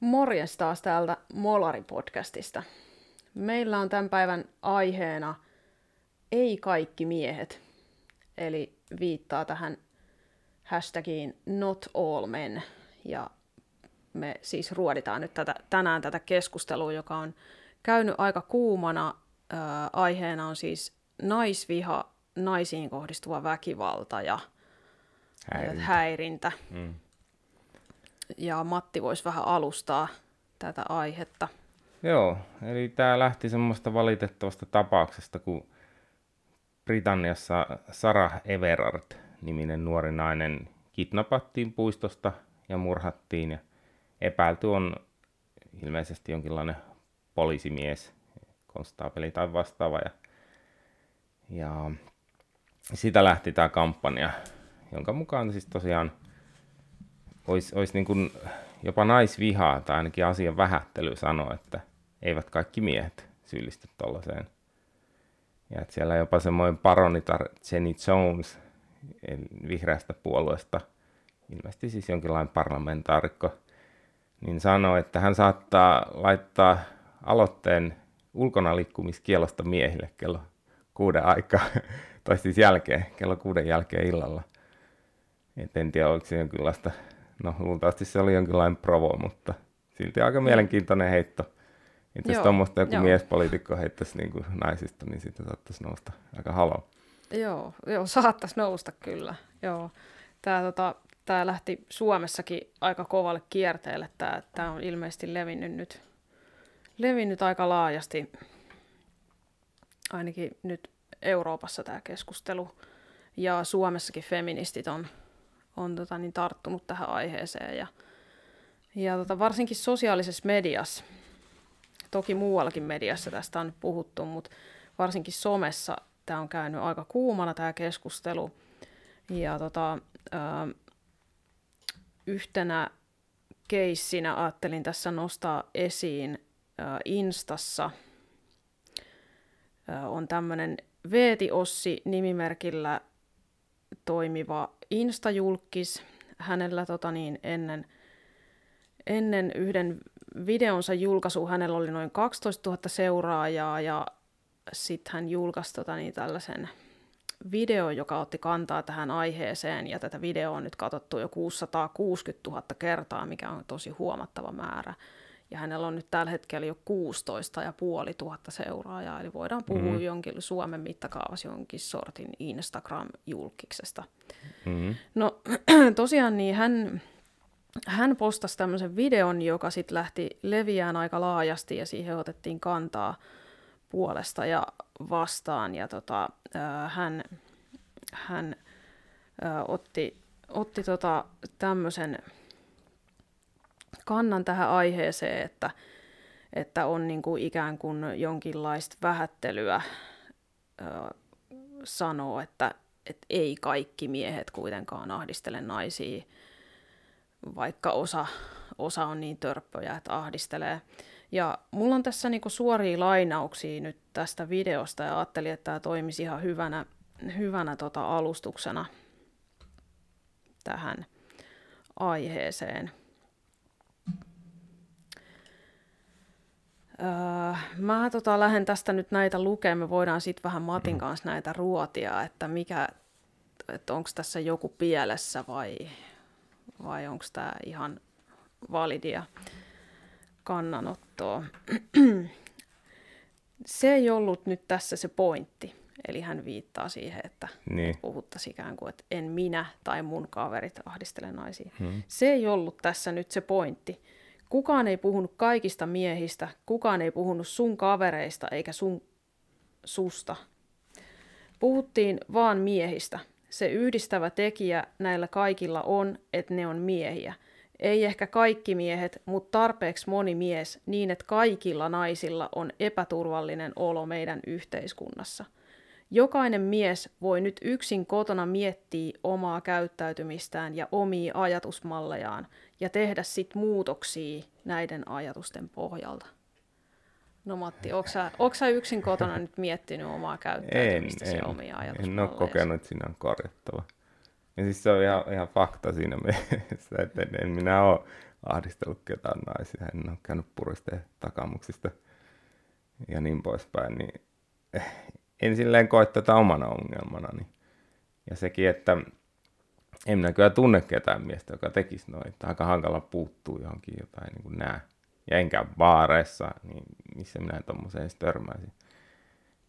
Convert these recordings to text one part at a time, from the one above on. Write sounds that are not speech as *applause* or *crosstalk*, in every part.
Morjes taas täältä Molari-podcastista. Meillä on tämän päivän aiheena Ei kaikki miehet, eli viittaa tähän hashtagiin Not All Men. Ja me siis ruoditaan nyt tätä, tänään tätä keskustelua, joka on käynyt aika kuumana. Ää, aiheena on siis naisviha, naisiin kohdistuva väkivalta ja häirintä. häirintä. Mm ja Matti voisi vähän alustaa tätä aihetta. Joo, eli tämä lähti semmoista valitettavasta tapauksesta, kun Britanniassa Sarah Everard niminen nuori nainen kidnappattiin puistosta ja murhattiin ja epäilty on ilmeisesti jonkinlainen poliisimies, konstaapeli tai vastaava ja, ja sitä lähti tämä kampanja, jonka mukaan siis tosiaan olisi, olisi niin kuin jopa naisvihaa tai ainakin asian vähättely sanoa, että eivät kaikki miehet syyllisty tuollaiseen. Ja että siellä jopa semmoinen paronitar Jenny Jones vihreästä puolueesta, ilmeisesti siis jonkinlainen parlamentaarikko, niin sanoi, että hän saattaa laittaa aloitteen ulkona liikkumiskielosta miehille kello kuuden aikaa, *laughs* tai siis jälkeen, kello kuuden jälkeen illalla. Et en tiedä, oliko se jonkinlaista No luultavasti se oli jonkinlainen provo, mutta silti aika mm. mielenkiintoinen heitto. Että jos tuommoista joku joo. miespoliitikko heittäisi niin kuin naisista, niin siitä saattaisi nousta aika halo. Joo, joo saattaisi nousta kyllä. Joo. Tämä, tota, tämä lähti Suomessakin aika kovalle kierteelle. Tämä, tämä on ilmeisesti levinnyt nyt, levinnyt aika laajasti, ainakin nyt Euroopassa tämä keskustelu. Ja Suomessakin feministit on on tota, niin tarttunut tähän aiheeseen. Ja, ja tota, varsinkin sosiaalisessa mediassa, toki muuallakin mediassa tästä on puhuttu, mutta varsinkin somessa tämä on käynyt aika kuumana tämä keskustelu. Ja tota, ää, yhtenä keissinä ajattelin tässä nostaa esiin ää, Instassa ää, on tämmöinen Veeti Ossi nimimerkillä toimiva Insta-julkis. Hänellä tota niin, ennen, ennen yhden videonsa julkaisu hänellä oli noin 12 000 seuraajaa ja sitten hän julkaisi tota niin, tällaisen video, joka otti kantaa tähän aiheeseen, ja tätä videoa on nyt katsottu jo 660 000 kertaa, mikä on tosi huomattava määrä. Ja hänellä on nyt tällä hetkellä jo 16 ja puoli tuhatta seuraajaa, eli voidaan puhua mm-hmm. jonkin Suomen mittakaavassa jonkin sortin Instagram-julkiksesta. Mm-hmm. No *clears throat* tosiaan niin hän, hän postasi tämmöisen videon, joka sitten lähti leviään aika laajasti ja siihen otettiin kantaa puolesta ja vastaan. Ja tota, äh, hän, hän äh, otti, otti tota tämmöisen kannan tähän aiheeseen, että, että on niin kuin ikään kuin jonkinlaista vähättelyä ö, sanoo, että, että ei kaikki miehet kuitenkaan ahdistele naisia, vaikka osa, osa on niin törppöjä, että ahdistelee. Ja mulla on tässä niinku suoria lainauksia nyt tästä videosta ja ajattelin, että tämä toimisi ihan hyvänä, hyvänä tota alustuksena tähän aiheeseen. Öö, mä tota, lähden tästä nyt näitä lukemaan. Me voidaan sitten vähän Matin kanssa näitä ruotia, että mikä, että onko tässä joku pielessä vai, vai onko tämä ihan validia kannanottoa. *clears throat* se ei ollut nyt tässä se pointti. Eli hän viittaa siihen, että niin. puhuttaisiin ikään kuin, että en minä tai mun kaverit ahdistele naisia. Hmm. Se ei ollut tässä nyt se pointti Kukaan ei puhunut kaikista miehistä, kukaan ei puhunut sun kavereista eikä sun susta. Puhuttiin vaan miehistä. Se yhdistävä tekijä näillä kaikilla on, että ne on miehiä. Ei ehkä kaikki miehet, mutta tarpeeksi moni mies niin, että kaikilla naisilla on epäturvallinen olo meidän yhteiskunnassa. Jokainen mies voi nyt yksin kotona miettiä omaa käyttäytymistään ja omia ajatusmallejaan – ja tehdä sit muutoksia näiden ajatusten pohjalta. No Matti, onko sä, yksin kotona nyt miettinyt omaa käyttäytymistä en, en, omia En ole kokenut, että siinä on korjattava. Ja siis se on ihan, ihan fakta siinä mielessä, että en, en minä ole ahdistellut ketään naisia, en ole käynyt puristeen takamuksista ja niin poispäin, niin en silleen koe tätä omana ongelmana. Niin. Ja sekin, että en minä kyllä tunne ketään miestä, joka tekisi noin. Aika hankala puuttuu johonkin jotain niin kuin nää. Ja enkä baareissa, niin missä minä tuommoiseen törmäisin.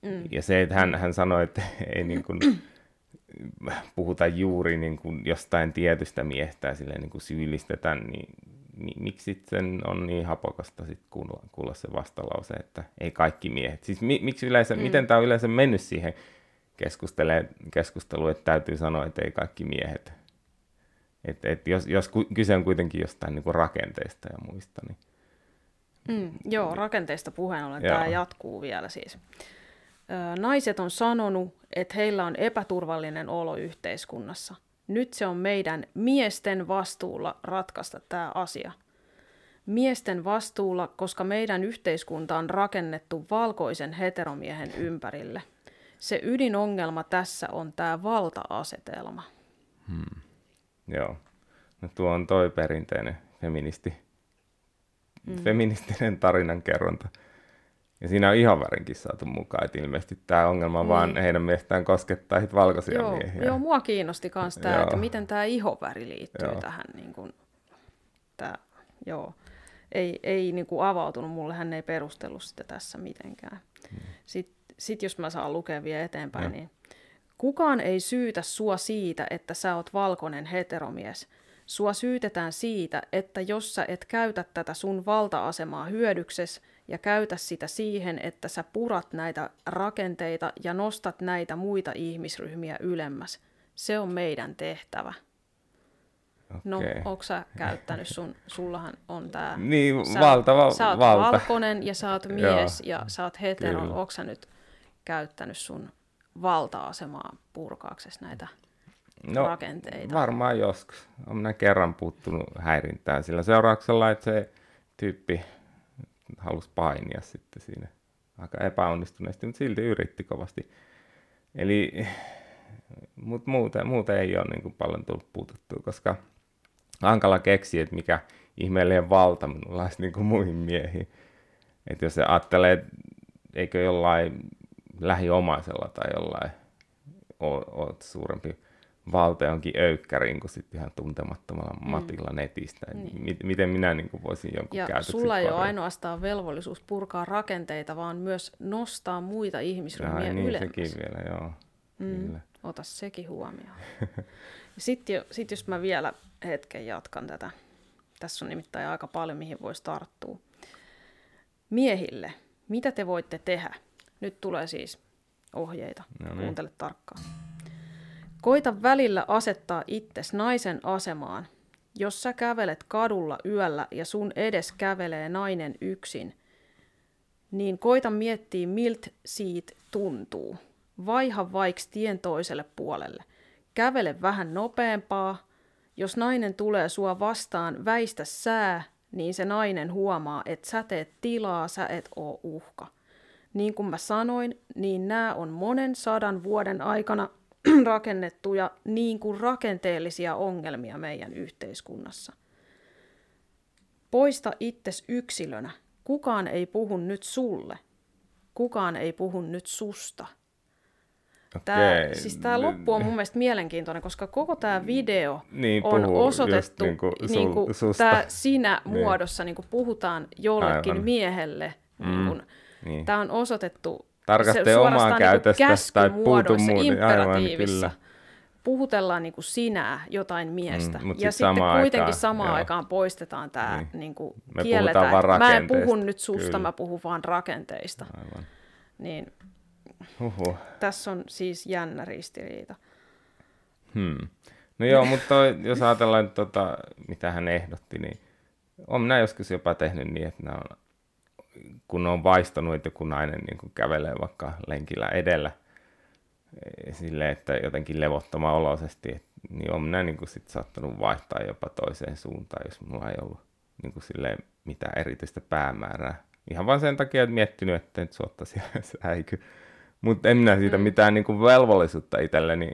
Mm. Ja se, että hän, hän sanoi, että *laughs* ei niin kuin, puhuta juuri niin kuin jostain tietystä miestä ja silleen niin kuin syyllistetä, niin miksi sitten on niin hapokasta sit kuulla, kuulla se vastalause, että ei kaikki miehet. Siis mi, miksi yleensä, mm. miten tämä on yleensä mennyt siihen keskusteluun, että täytyy sanoa, että ei kaikki miehet. Et, et jos, jos kyse on kuitenkin jostain niinku rakenteista ja muista, niin... Mm, joo, rakenteista puheen ollen tämä jatkuu vielä siis. Naiset on sanonut, että heillä on epäturvallinen olo yhteiskunnassa. Nyt se on meidän miesten vastuulla ratkaista tämä asia. Miesten vastuulla, koska meidän yhteiskunta on rakennettu valkoisen heteromiehen ympärille. Se ydinongelma tässä on tämä valta-asetelma. Hmm. Joo. No tuo on toi perinteinen feministi. Mm. feministinen tarinankerronta. Ja siinä on ihan värinkin saatu mukaan, että ilmeisesti tämä ongelma niin. vaan heidän mielestään koskettaa hit valkoisia joo, miehiä. Joo, mua kiinnosti myös tämä, että miten tämä ihoväri liittyy joo. tähän. Niin kuin, tää, joo. Ei, ei niin kuin avautunut mulle, hän ei perustellut sitä tässä mitenkään. Hmm. Sitten sit jos mä saan lukea vielä eteenpäin, ja. niin kukaan ei syytä sua siitä, että sä oot valkoinen heteromies. Sua syytetään siitä, että jos sä et käytä tätä sun valta-asemaa hyödykses – ja käytä sitä siihen, että sä purat näitä rakenteita ja nostat näitä muita ihmisryhmiä ylemmäs. Se on meidän tehtävä. Okay. No, onko sä käyttänyt sun, sullahan on tää... *laughs* Niin, sä, valtava Sä oot valta. valkoinen ja sä oot mies ja sä oot hetero. Onko sä nyt käyttänyt sun valta-asemaa purkaaksesi näitä no, rakenteita? varmaan joskus. Olen kerran puuttunut häirintään sillä seurauksella, että se tyyppi halusi painia sitten siinä aika epäonnistuneesti, mutta silti yritti kovasti. Eli mutta muuten, muuten ei ole niin kuin paljon tullut puututtua, koska hankala keksiä, että mikä ihmeellinen valta minulla olisi niin kuin muihin miehiin. Että jos se ajattelee, eikö jollain lähiomaisella tai jollain oot suurempi valta jonkin öykkäriin kuin sitten ihan tuntemattomalla mm. matilla netistä. Niin. miten minä niin kuin voisin jonkun Ja sulla ei ole ainoastaan velvollisuus purkaa rakenteita, vaan myös nostaa muita ihmisryhmiä ja, niin, ylemmäs. sekin vielä, joo. Mm. Kyllä. Ota sekin huomioon. *laughs* sitten sit jos mä vielä hetken jatkan tätä. Tässä on nimittäin aika paljon, mihin voisi tarttua. Miehille, mitä te voitte tehdä? Nyt tulee siis ohjeita. No niin. Kuuntele tarkkaan. Koita välillä asettaa itses naisen asemaan. Jos sä kävelet kadulla yöllä ja sun edes kävelee nainen yksin, niin koita miettiä, miltä siitä tuntuu. Vaiha vaiks tien toiselle puolelle. Kävele vähän nopeampaa. Jos nainen tulee sua vastaan, väistä sää, niin se nainen huomaa, että sä teet tilaa, sä et oo uhka. Niin kuin mä sanoin, niin nämä on monen sadan vuoden aikana *clears throat* rakennettuja niin kuin rakenteellisia ongelmia meidän yhteiskunnassa. Poista itses yksilönä. Kukaan ei puhu nyt sulle. Kukaan ei puhu nyt susta. Tämä, siis tämä loppu on mun mielestä mielenkiintoinen, koska koko tämä video niin, on osoitettu niin kuin sul, niin kuin tämä sinä niin. muodossa, niin kuin puhutaan jollekin Aivan. miehelle. Mm. Niin kuin, niin. Tämä on osoitettu tarkaste omaa niin käytöstä tai puutu muuta. Aivan, kyllä. Puhutellaan niin kuin sinä jotain miestä. Mm, ja sit sitten kuitenkin aikaan, samaan joo. aikaan poistetaan tämä, niin. Niin kuin me kielletään. Mä en puhu nyt susta, kyllä. mä puhun vaan rakenteista. Aivan. Niin, Huhhuh. Tässä on siis jännä ristiriita. Hmm. No joo, mutta toi, jos ajatellaan, tota, mitä hän ehdotti, niin on minä joskus jopa tehnyt niin, että nämä on kun on vaistonut, että kun nainen niin kuin kävelee vaikka lenkillä edellä e, sille, että jotenkin levottoma oloisesti, niin on minä niin kuin sit saattanut vaihtaa jopa toiseen suuntaan, jos mulla ei ollut niin kuin sille mitään erityistä päämäärää. Ihan vain sen takia, että miettinyt, että nyt suottaisi häiky. *laughs* Mutta en minä siitä mm. mitään niin kuin velvollisuutta itselleni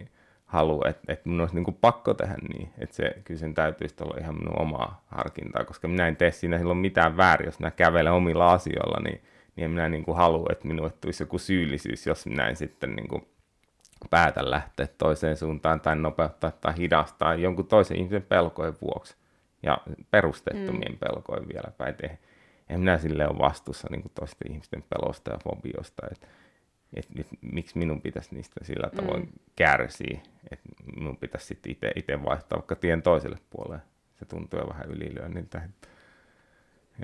halu, että, että mun olisi niin kuin pakko tehdä niin, että se, kyllä sen täytyisi olla ihan minun omaa harkintaa, koska minä en tee siinä silloin mitään väärin, jos minä kävelen omilla asioilla, niin, niin en minä niin kuin halua, että minulle tulisi joku syyllisyys, jos minä en sitten niin kuin päätä lähteä toiseen suuntaan tai nopeuttaa tai hidastaa jonkun toisen ihmisen pelkojen vuoksi ja perustettomien mm. pelkojen vieläpä, että en minä sille ole vastuussa niin kuin toisten ihmisten pelosta ja fobiosta, että että et, miksi minun pitäisi niistä sillä tavoin mm. kärsiä, että minun pitäisi sitten itse vaihtaa vaikka tien toiselle puolelle. Se tuntuu jo vähän ylilyönniltä.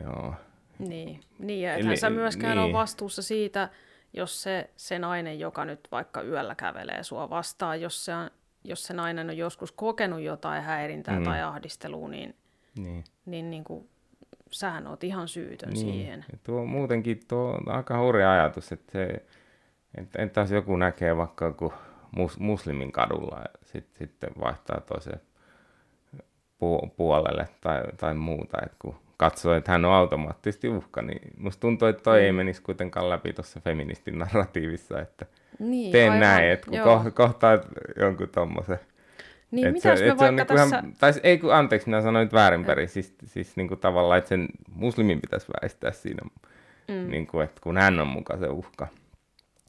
Joo. Niin, niin ja ethän sä myöskään niin. ole vastuussa siitä, jos se, se nainen, joka nyt vaikka yöllä kävelee sua vastaan, jos se, on, jos se nainen on joskus kokenut jotain häirintää mm. tai ahdistelua, niin, niin. niin, niin kuin, sähän oot ihan syytön niin. siihen. Ja tuo muutenkin tuo on aika hurja ajatus, että se, että entäs joku näkee vaikka kun mus, muslimin kadulla ja sit, sitten vaihtaa toiseen pu, puolelle tai, tai muuta, että kun katsoo, että hän on automaattisesti uhka, niin musta tuntuu, että toi mm. ei menisi kuitenkaan läpi tuossa feministin narratiivissa, että niin, teen aivan, näin, että kun ko- kohtaat jonkun tommosen. Niin, mitä me vaikka niinku tässä... Ihan, tai ei kun, anteeksi, minä sanoin nyt väärinpäin, siis, siis niin kuin tavallaan, että sen muslimin pitäisi väistää siinä, mm. niin kuin, että kun hän on mukaan se uhka.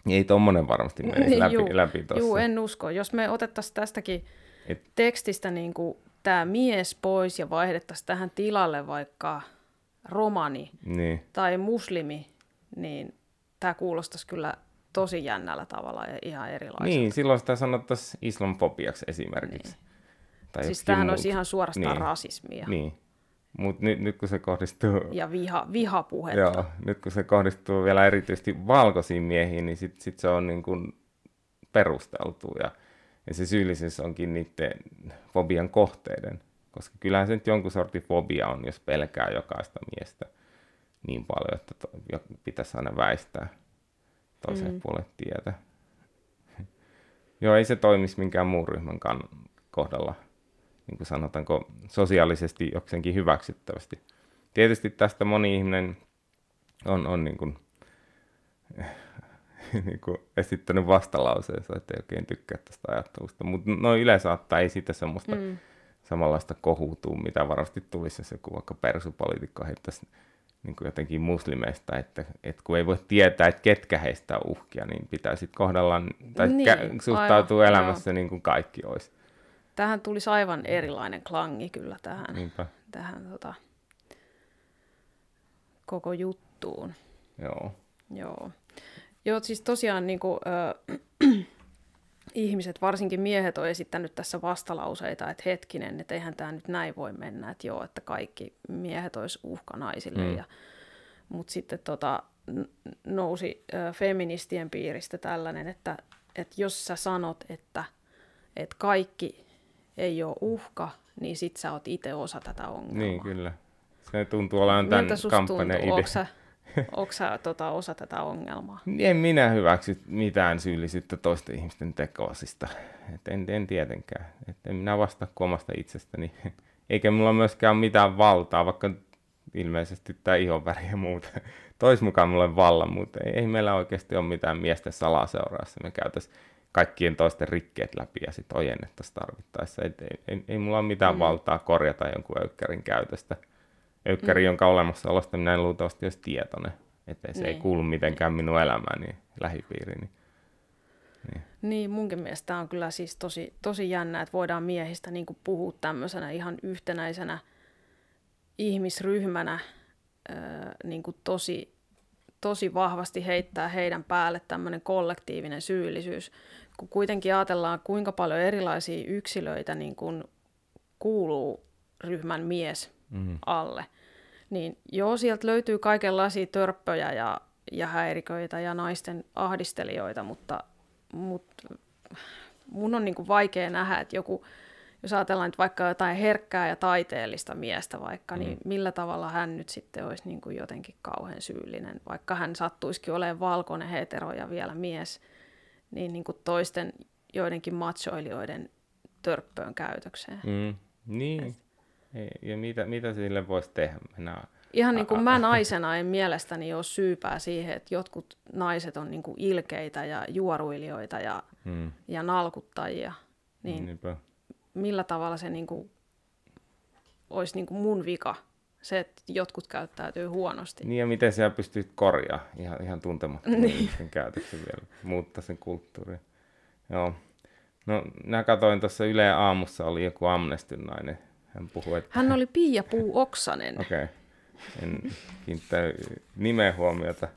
Niin ei tuommoinen varmasti *laughs* menisi niin, läpi, juu, läpi tuossa. Juu, en usko. Jos me otettaisiin tästäkin Et... tekstistä niin kuin tämä mies pois ja vaihdettaisiin tähän tilalle vaikka romani niin. tai muslimi, niin tämä kuulostaisi kyllä tosi jännällä tavalla ja ihan erilaiselta. Niin, silloin sitä sanottaisiin islamofobiaksi esimerkiksi. Niin. Tai siis tämähän olisi ihan suorastaan niin. rasismia. Niin. Mutta nyt, nyt kun se kohdistuu... Ja viha, vihapuhetta. Joo, nyt kun se kohdistuu vielä erityisesti valkoisiin miehiin, niin sitten sit se on niin kuin perusteltu. Ja, ja se syyllisyys onkin niiden fobian kohteiden. Koska kyllähän se nyt jonkun sortin fobia on, jos pelkää jokaista miestä niin paljon, että to, pitäisi aina väistää toiseen mm. puolelle tietä. *laughs* Joo, ei se toimisi minkään muun ryhmän kohdalla niin kuin sanotaanko, sosiaalisesti jokseenkin hyväksyttävästi. Tietysti tästä moni ihminen on, on niin kuin, *laughs* niin kuin esittänyt vastalauseensa, että ei oikein tykkää tästä ajattelusta, mutta no yleensä ottaa ei siitä semmoista mm. samanlaista kohutua, mitä varmasti tulisi, jos joku vaikka persupoliitikko heittäisi niin kuin jotenkin muslimeista, että, että kun ei voi tietää, että ketkä heistä on uhkia, niin pitää sitten kohdalla tai niin, kä- suhtautua aivan, elämässä joo. niin kuin kaikki olisi. Tähän tulisi aivan erilainen klangi kyllä tähän, Niinpä. tähän tota, koko juttuun. Joo. Joo. Joo, siis tosiaan niin kuin, ö, *clears throat* ihmiset, varsinkin miehet, on esittänyt tässä vastalauseita, että hetkinen, että eihän tämä nyt näin voi mennä, että joo, että kaikki miehet olisi uhka naisille. Mm. Ja, mutta sitten tota, nousi ö, feministien piiristä tällainen, että, että jos sä sanot, että, että kaikki ei ole uhka, niin sit sä oot itse osa tätä ongelmaa. Niin, kyllä. Se tuntuu olevan tämän kampanjan idea. Onko sä, *laughs* onko sä tota, osa tätä ongelmaa? En minä hyväksy mitään syyllisyyttä toisten ihmisten tekoasista. Et en, en tietenkään. Et en minä vastaa kuin omasta itsestäni. *laughs* Eikä mulla myöskään ole mitään valtaa, vaikka ilmeisesti tämä ihonväri ja muuta *laughs* tois mukaan mulle vallan, mutta ei, ei meillä oikeasti ole mitään miesten salaseuraassa. Me käytäisiin kaikkien toisten rikkeet läpi ja sitten ojennettaisiin tarvittaessa. Et ei, ei, ei mulla ole mitään mm. valtaa korjata jonkun öykkärin käytöstä. Öykkäri, mm. jonka olemassaolosta minä en luultavasti olisi tietoinen. Että se niin. ei kuulu mitenkään minun elämääni, lähipiiriini. Niin. niin, munkin mielestä tämä on kyllä siis tosi, tosi jännä, että voidaan miehistä niin puhua tämmöisenä ihan yhtenäisenä ihmisryhmänä niin kuin tosi, tosi vahvasti heittää heidän päälle tämmöinen kollektiivinen syyllisyys, kun kuitenkin ajatellaan, kuinka paljon erilaisia yksilöitä niin kuin kuuluu ryhmän mies mm. alle, niin joo, sieltä löytyy kaikenlaisia törppöjä ja, ja häiriköitä ja naisten ahdistelijoita, mutta, mutta mun on niin kuin vaikea nähdä, että joku, jos ajatellaan nyt vaikka jotain herkkää ja taiteellista miestä vaikka, niin mm. niin millä tavalla hän nyt sitten olisi niin kuin jotenkin kauhean syyllinen, vaikka hän sattuisikin olemaan valkoinen hetero ja vielä mies, niin, niin kuin toisten joidenkin machoilijoiden törppöön käytökseen. Mm. Niin, ja mitä, mitä sille voisi tehdä? Mennään Ihan niin kuin mä naisena en mielestäni ole syypää siihen, että jotkut naiset on niin kuin ilkeitä ja juoruilijoita ja, hmm. ja nalkuttajia. niin Niinpä. millä tavalla se niin kuin, olisi niin kuin mun vika, se, että jotkut käyttäytyy huonosti. Niin ja miten siellä pystyt korjaa ihan, ihan tuntemattomien Niin. ihmisten käytöksen vielä, muuttaa sen kulttuurin. Joo. No, mä katsoin tuossa Yle Aamussa, oli joku Amnestyn nainen. Hän puhui, että Hän oli Pia Puu Oksanen. Okei. Okay. En kiinnittänyt nimen huomiota.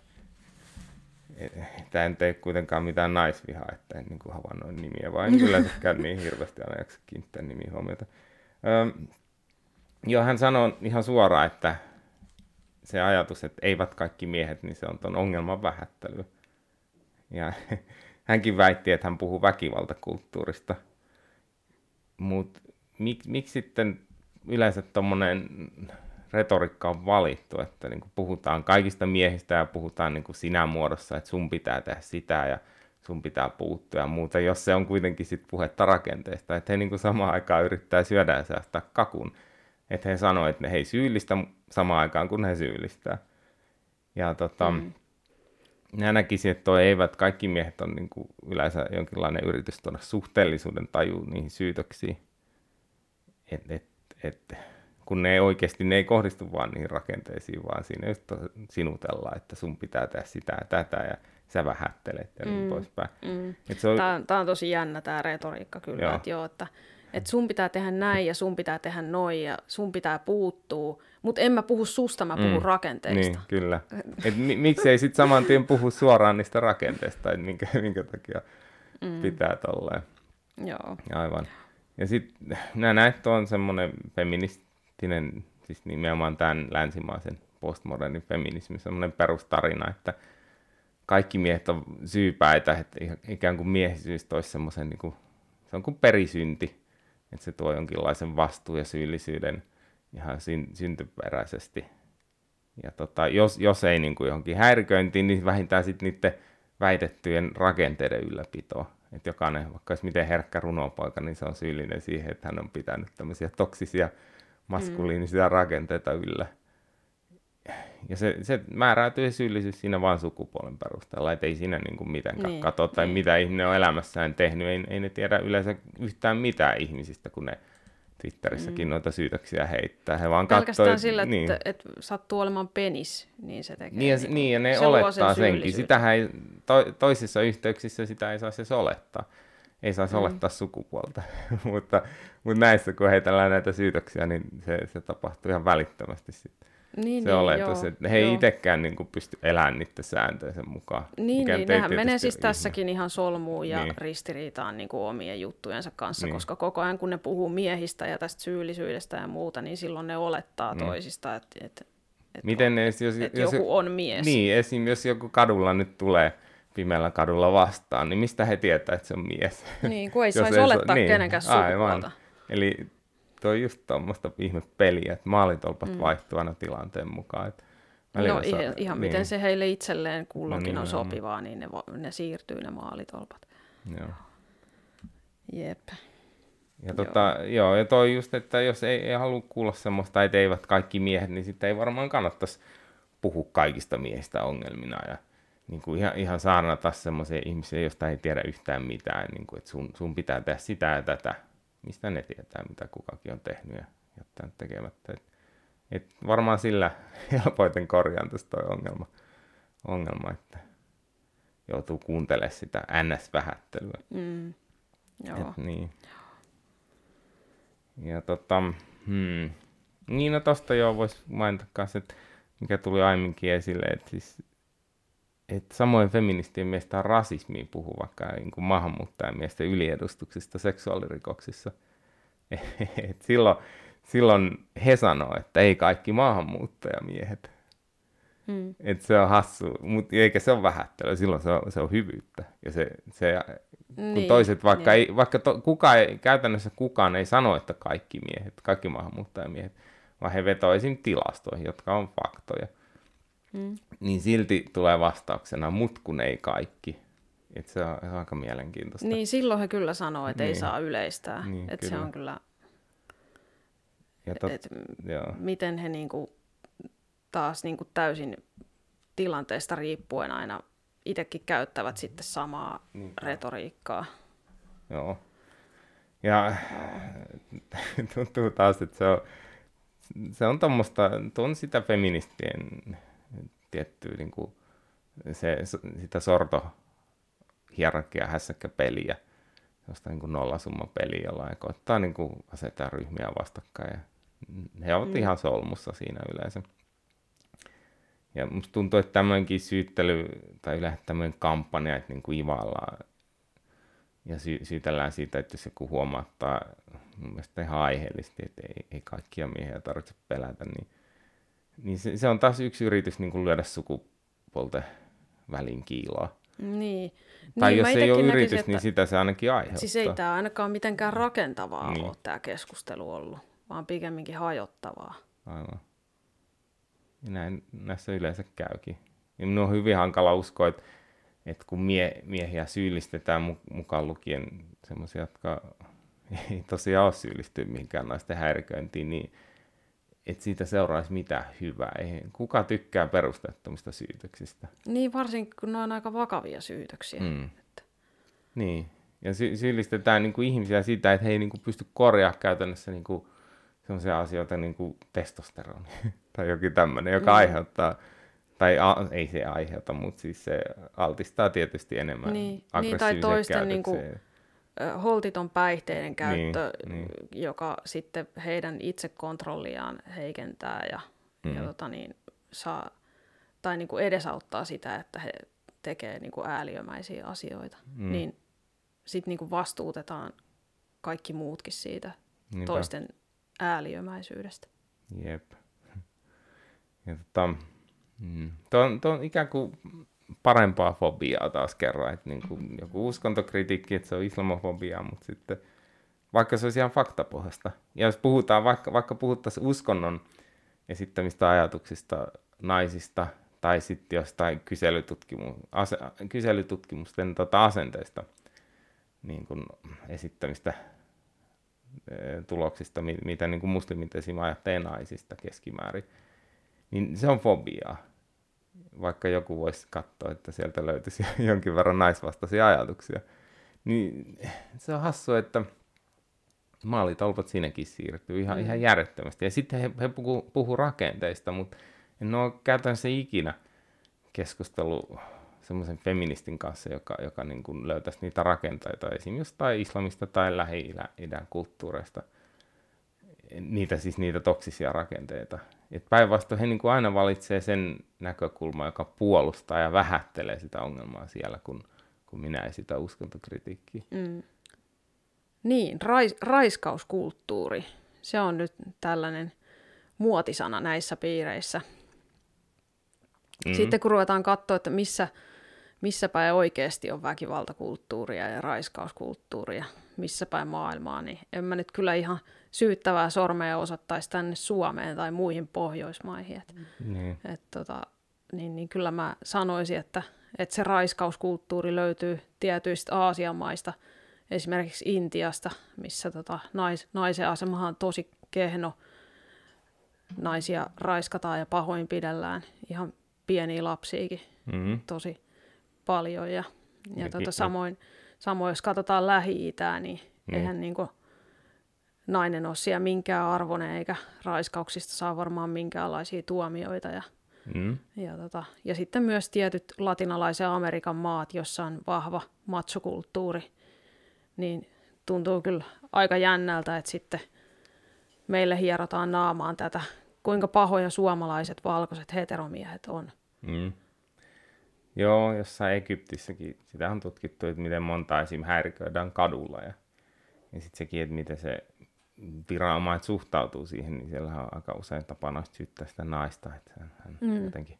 Tämä ei tee kuitenkaan mitään naisvihaa, että en niin kuin havainnoin nimiä, vaan en yleensäkään niin hirveästi aina jaksa kiinnittää nimiä huomiota. Öö, joo, hän sanoi ihan suoraan, että se ajatus, että eivät kaikki miehet, niin se on tuon ongelman vähättely. Ja *laughs* hänkin väitti, että hän puhuu väkivaltakulttuurista. Mutta mik, miksi sitten yleensä tuommoinen retoriikka on valittu, että niin kuin puhutaan kaikista miehistä ja puhutaan niin kuin sinä muodossa, että sun pitää tehdä sitä ja sun pitää puuttua ja muuta, jos se on kuitenkin sit puhetta rakenteesta, että he niin kuin samaan aikaan yrittää syödä ja säästää kakun, että he sanoo, että ne ei syyllistä samaan aikaan, kun he syyllistää. Ja tota, mm. Minä näkisin, että toi eivät kaikki miehet on niin kuin yleensä jonkinlainen yritys tuoda suhteellisuuden taju niihin syytöksiin. Et, et, et, kun ne ei oikeasti, ne ei kohdistu vaan niihin rakenteisiin, vaan siinä just sinutellaan, että sun pitää tehdä sitä ja tätä ja sä vähättelet ja niin Mm, poispäin. Mm. Et se on, Tämä, on, tämä on tosi jännä tämä retoriikka kyllä, Joo. että joo, että, että sun pitää tehdä näin ja sun pitää tehdä noin ja sun pitää puuttua, mutta en mä puhu susta, mä puhun Mm, rakenteista. Niin, kyllä. Et mi- miksei sitten saman tien puhu suoraan niistä rakenteista, että minkä, minkä takia mm. pitää tolleen. Joo. Aivan. Ja sitten näet on semmoinen feministinen, siis nimenomaan tämän länsimaisen postmodernin feminismin semmoinen perustarina, että kaikki miehet on syypäitä, että ikään kuin miehisyys toisi semmoisen, niin kuin, se on kuin perisynti, että se tuo jonkinlaisen vastuun ja syyllisyyden ihan syn- syntyperäisesti. Ja tota, jos, jos ei niin kuin johonkin häiriköintiin, niin vähintään sitten niiden väitettyjen rakenteiden ylläpitoa. Että jokainen, vaikka olisi miten herkkä runopoika, niin se on syyllinen siihen, että hän on pitänyt tämmöisiä toksisia maskuliinisia mm. rakenteita yllä. Ja se, se määräytyy syyllisyys siinä vain sukupuolen perusteella, että ei siinä niin kuin mitenkään Niin, niin, kato, tai niin. mitä ihminen on elämässään tehnyt. Ei, ei ne tiedä yleensä yhtään mitään ihmisistä, kun ne Twitterissäkin mm. noita syytöksiä heittää. He vaan Pelkästään katsoo, sillä, niin. että, että sattuu olemaan penis, niin se tekee. Niin ja, niinku- niin, ja ne se olettaa sen senkin. Sitähän ei, to, toisissa yhteyksissä sitä ei saisi edes olettaa. Ei saisi mm. olettaa sukupuolta. *laughs* mutta, mutta näissä, kun heitellään näitä syytöksiä, niin se, se tapahtuu ihan välittömästi sitten. Niin, se niin, oletus, joo, että he ei itsekään niin kuin pysty elämään niiden sääntöjensä mukaan. Niin, niin nehän menee siis ihme. tässäkin ihan solmuun ja niin. Niin. ristiriitaan niin kuin omien juttujensa kanssa, niin. Niin. koska koko ajan kun ne puhuu miehistä ja tästä syyllisyydestä ja muuta, niin silloin ne olettaa Mm. toisista, että, että, että, Miten on, ne, jos, että jos, joku on mies. Niin, esim. jos joku kadulla nyt tulee pimeällä kadulla vastaan, niin mistä he tietää, että se on mies? Niin, kun ei *laughs* saisi olettaa niin, kenenkään aivan. sukupuolta. Eli tuo on just tuommoista ihme peliä, että maalitolpat mm. vaihtuu aina tilanteen mukaan. Että välillä No saa- ihan, niin, miten se heille itselleen kullakin No on sopivaa, niin ne, vo- ne siirtyy ne maalitolpat. Joo. Jep. Ja, tota, joo, ja toi just, että jos ei, ei halua kuulla semmoista, että eivät kaikki miehet, niin sitten ei varmaan kannattaisi puhua kaikista miehistä ongelmina ja niin kuin ihan, ihan saarnata semmoisia ihmisiä, joista ei tiedä yhtään mitään, niin kuin, että sun, sun pitää tehdä sitä ja tätä. Mistä ne tietää, mitä kukakin on tehnyt ja jättänyt tekemättä. Et, et varmaan sillä *laughs* helpoiten korjaan tästä toi ongelma, ongelma, että joutuu kuuntelemaan sitä NS-vähättelyä. Mm. Joo. Et, niin. Ja tota, hmm. niin no tosta joo vois mainita kanssa, että mikä tuli aiemminkin esille, että siis että samoin feministien mielestä on rasismiin puhua vaikka niin kuin maahanmuuttajamiesten yliedustuksista seksuaalirikoksissa. *laughs* Et silloin, silloin he sanoo, että ei kaikki maahanmuuttajamiehet. Mm. Et se on hassu, mutta eikä se ole vähättelyä, silloin se on, se on hyvyyttä. Ja se, se, kun Niin, toiset, vaikka, niin. ei, vaikka to, kuka ei, käytännössä kukaan ei sano, että kaikki miehet, kaikki maahanmuuttajamiehet, vaan he vetoo esim. tilastoihin, jotka on faktoja. Mm. Niin silti tulee vastauksena, mut kun ei kaikki. Et se, on, se on aika mielenkiintoista. Niin, silloin he kyllä sanoo, että ei Niin. saa yleistää. Niin, että se on kyllä, ja tot, että joo. miten he niinku taas niinku täysin tilanteesta riippuen aina itsekin käyttävät sitten samaa Niin. retoriikkaa. Joo. Ja *laughs* tuntuu taas, että se on, se on tommoista, on sitä feministien tiettyä niin kuin, se, sitä sorto hierarkia hässäkkäpeliä, josta niin kuin peliä, jolla ei koittaa niin kuin asettaa ryhmiä vastakkain. Ja he ovat mm. ihan solmussa siinä yleensä. Ja musta tuntuu, että tämmöinenkin syyttely, tai yleensä tämmöinen kampanja, että niin kuin ivallaan ja sy- syytellään siitä, että jos joku huomauttaa mun mielestä ihan aiheellisesti, että ei, ei kaikkia miehiä tarvitse pelätä, niin, niin se, se, on taas yksi yritys niin kuin lyödä sukupuolten välin kiiloa. Niin. Tai niin, jos ei ole yritys, että... niin sitä se ainakin aiheuttaa. Siis ei tämä ainakaan mitenkään rakentavaa niin. ole tämä keskustelu ollut, vaan pikemminkin hajottavaa. Aivan. Ja näin näissä yleensä käykin. Ja minun on hyvin hankala uskoa, että, että kun mie, miehiä syyllistetään mukaan lukien semmoisia, jotka *laughs* ei tosiaan ole syyllistynyt mihinkään naisten häiriköintiin, niin että siitä seuraisi mitään hyvää. Ei, kuka tykkää perustettomista syytöksistä? Niin, varsinkin kun ne on aika vakavia syytöksiä. Mm. Että... Niin, ja sy- syyllistetään niin kuin ihmisiä siitä, että he ei niin kuin pysty korjaamaan käytännössä niin kuin sellaisia asioita niin kuin testosteroni *laughs* tai jokin tämmöinen, joka mm. aiheuttaa, tai a, ei se aiheuta, mutta siis se altistaa tietysti enemmän niin, niin tai toisten niin kuin, holtiton päihteiden niin, käyttö, niin, niin. joka sitten heidän itsekontrolliaan heikentää ja, mm. ja tota niin, saa, tai niin kuin edesauttaa sitä, että he tekee niin kuin ääliömäisiä asioita, mm. niin sitten niin vastuutetaan kaikki muutkin siitä Niinpä. toisten ääliömäisyydestä. Jep. *laughs* Ja tota, mm, tuo, on, tuo on ikään kuin parempaa fobiaa taas kerran, että niin kuin joku uskontokritiikki, että se on islamofobia, mutta sitten vaikka se olisi ihan faktapohjasta. Ja jos puhutaan, vaikka, vaikka puhuttaisiin uskonnon esittämistä ajatuksista naisista tai sitten jostain kyselytutkimu, ase, kyselytutkimusten tota, asenteista niin kuin esittämistä e, tuloksista, mitä niin kuin muslimit esimerkiksi ajattelee naisista keskimäärin, niin se on fobiaa vaikka joku voisi katsoa, että sieltä löytyisi *laughs* jonkin verran naisvastaisia ajatuksia. Niin se on hassu, että maalitolpat siinäkin siirtyy ihan, mm. ihan järjettömästi. Ja sitten he, he puhuu, puhuu rakenteista, mutta en ole käytännössä ikinä keskustelu semmoisen feministin kanssa, joka, joka niin kuin löytäisi niitä rakenteita esim. jostain islamista tai lähi-idän kulttuureista. Niitä siis niitä toksisia rakenteita. Et päinvastoin he niin kuin aina valitsee sen näkökulman, joka puolustaa ja vähättelee sitä ongelmaa siellä, kun, kun minä esitän uskontokritiikkiä. Mm. Niin, rais, raiskauskulttuuri. Se on nyt tällainen muotisana näissä piireissä. Mm. Sitten kun ruvetaan katsoa, että missä, missä päin oikeasti on väkivaltakulttuuria ja raiskauskulttuuria, missä päin maailmaa, niin en mä nyt kyllä ihan syyttävää sormea osattaisi tänne Suomeen tai muihin Pohjoismaihin. Et, niin. Et, tota, niin, niin kyllä mä sanoisin, että, että se raiskauskulttuuri löytyy tietyistä Aasian maista, esimerkiksi Intiasta, missä tota, nais, naisen asemahan on tosi kehno. Naisia raiskataan ja pahoinpidellään, ihan pieniä lapsiakin mm-hmm. tosi paljon. Ja, ja tota, samoin, samoin, jos katsotaan Lähi-Itää, niin mm. eihän niin kuin, nainen ole siellä minkään arvoinen, eikä raiskauksista saa varmaan minkäänlaisia tuomioita. Ja, mm. ja, tota, ja sitten myös tietyt latinalaisen Amerikan maat, jossa on vahva matsokulttuuri, niin tuntuu kyllä aika jännältä, että sitten meille hierotaan naamaan tätä, kuinka pahoja suomalaiset valkoiset heteromiehet on. Mm. Joo, jossain Egyptissäkin, sitä on tutkittu, että miten monta esim. häiriköidään kadulla ja, ja sitten sekin, että miten se viranomaiset suhtautuu siihen, niin siellä on aika usein tapana syyttää sitä naista, että hän mm. jotenkin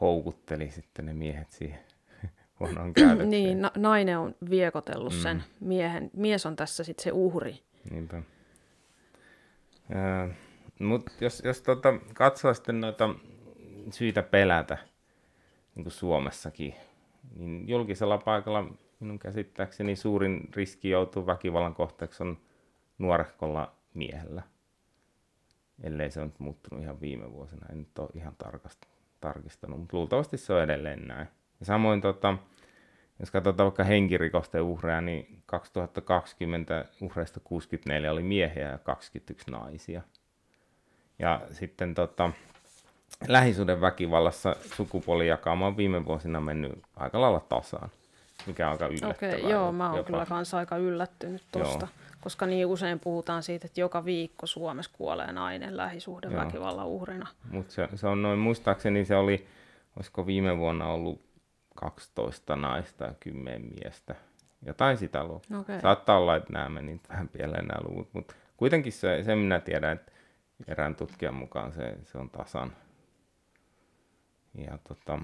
houkutteli sitten ne miehet siihen *laughs* huonoon käytökseen. niin, na- nainen on viekotellut mm. sen miehen, mies on tässä sitten se uhri. Niinpä. Mutta jos, jos tota, katsoo sitten noita syitä pelätä, niin kuin Suomessakin, niin julkisella paikalla minun käsittääkseni suurin riski joutuu väkivallan kohteeksi on nuorekolla miehellä. Ellei se on muuttunut ihan viime vuosina. En nyt ole ihan tarkast, tarkistanut, mutta luultavasti se on edelleen näin. Ja samoin tota, jos katsotaan vaikka henkirikosten uhreja, niin 2020 uhreista 64 oli miehiä ja 21 naisia. Ja sitten tota, lähisuuden väkivallassa sukupuolijakauma on viime vuosina mennyt aika lailla tasaan, mikä on aika yllättävää. Okei, joo, mä oon kyllä kanssa aika yllättynyt tuosta, koska niin usein puhutaan siitä, että joka viikko Suomessa kuolee nainen lähisuhdeväkivallan uhrina. Mutta se, se on noin, muistaakseni se oli, olisiko viime vuonna ollut 12 naista ja 10 miestä. Jotain sitä luokkaa. Okay. Saattaa olla, että nämä meni vähän pieleen nämä luvut, mutta kuitenkin se, se minä tiedän, että erään tutkijan mukaan se, se on tasan. Ja tota,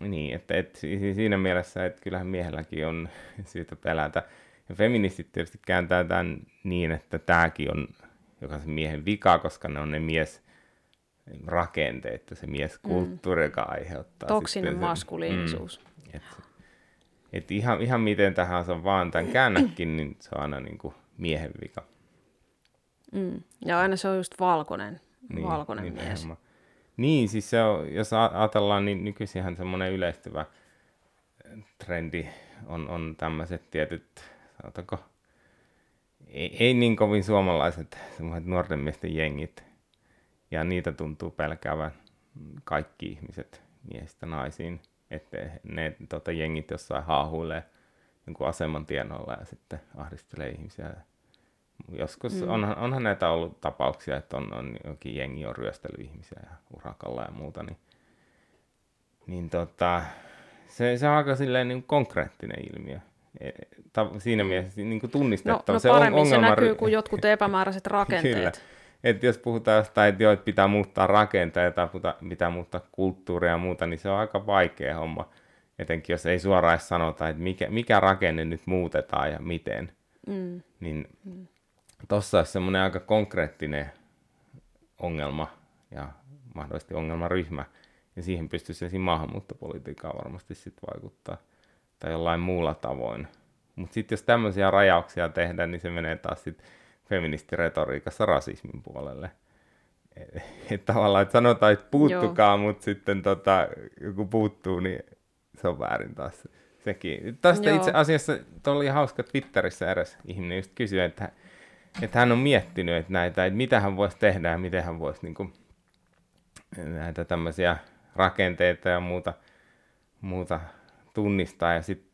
niin, että et, siinä mielessä, että kyllähän miehelläkin on *laughs* syytä pelätä. Ja feministit tietysti kääntää tämän niin, että tämäkin on jokaisen miehen vika, koska ne on ne mies rakenteet, se mieskulttuuri, mm. joka aiheuttaa. Toksinen sen, maskuliinisuus. Mm, et, et ihan, ihan miten tahansa vaan tämän käännäkin, niin se on aina niin kuin miehen vika. Mm. Ja aina se on just valkoinen, niin, valkoinen niin mies. Hemma. Niin, siis se on, jos ajatellaan, niin nykyisinhän semmoinen yleistyvä trendi on, on tämmöiset tietyt, sanotaanko, ei, ei niin kovin suomalaiset semmoiset nuorten miesten jengit. Ja niitä tuntuu pelkäävän kaikki ihmiset miehistä naisiin, että ne tota, jengit jossain haahuilee jonkun aseman tienoilla ja sitten ahdistelee ihmisiä joskus mm. onhan, onhan näitä ollut tapauksia, että on, on jokin jengi on ryöstellyt ihmisiä ja urakalla ja muuta, niin, niin tota, se, se on aika silleen niin konkreettinen ilmiö. E, ta, siinä mielessä niin kuin tunnistettava. No, no se on se näkyy kuin jotkut epämääräiset *laughs* rakenteet. Kyllä. Et jos puhutaan jostain, että, jo, että pitää muuttaa rakenteita tai pitää muuttaa kulttuuria ja muuta, niin se on aika vaikea homma. Etenkin jos ei suoraan sanota, että mikä, mikä rakenne nyt muutetaan ja miten. Mm. Niin mm tuossa olisi semmoinen aika konkreettinen ongelma ja mahdollisesti ongelmaryhmä, ja siihen pystyisi esimerkiksi maahanmuuttopolitiikkaa varmasti sitten vaikuttaa, tai jollain muulla tavoin. Mutta sitten jos tämmöisiä rajauksia tehdään, niin se menee taas sitten feministiretoriikassa rasismin puolelle. Että tavallaan, että sanotaan, että puuttukaa, mutta sitten tota, joku puuttuu, niin se on väärin taas sekin. Tästä Joo. itse asiassa, oli hauska Twitterissä eräs ihminen just kysyi, että että hän on miettinyt että näitä, että mitä hän voisi tehdä ja miten hän voisi niin kuin, näitä tämmöisiä rakenteita ja muuta, muuta tunnistaa. Ja sitten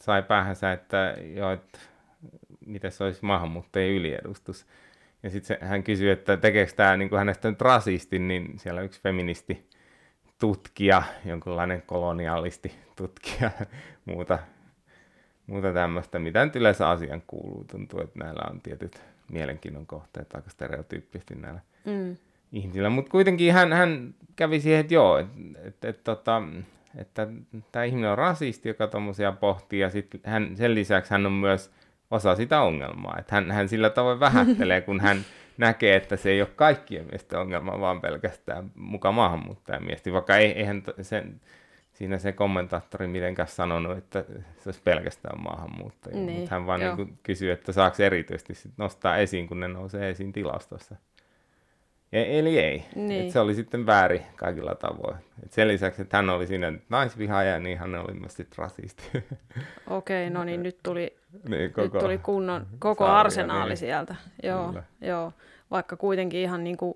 sai päähänsä, että joo, että miten se olisi maahanmuuttajien yliedustus. Ja sitten hän kysyi, että tekeekö tämä niin hänestä nyt rasisti, niin siellä yksi feministi tutkija, jonkinlainen kolonialisti tutkija, muuta, muuta tämmöistä, mitä nyt yleensä asian kuuluu. Tuntuu, että näillä on tietyt mielenkiinnon kohteet aika stereotyyppisesti näillä mm. ihmisillä. Mutta kuitenkin hän, hän kävi siihen, että joo, että et, et, tota, että tämä ihminen on rasisti, joka tuommoisia pohtii, ja sit hän, sen lisäksi hän on myös osa sitä ongelmaa. Että hän, hän sillä tavoin vähättelee, kun hän *laughs* näkee, että se ei ole kaikkien miesten ongelma, vaan pelkästään mukaan maahanmuuttajamiesti, vaikka ei, eihän sen, siinä se kommentaattori mitenkään sanonut, että se olisi pelkästään maahanmuuttajia, niin, mutta hän vaan niin kysyy, että saako erityisesti sit nostaa esiin, kun ne nousee esiin tilastossa. Ja, eli ei. Niin. Et se oli sitten väärin kaikilla tavoin. Et sen lisäksi, että hän oli siinä naisvihaaja, niin hän oli myös sitten rasisti. *laughs* Okei, no niin nyt tuli, niin, koko, nyt tuli kunnon, koko sarja, arsenaali niin. sieltä. Joo, joo, vaikka kuitenkin ihan niin kuin,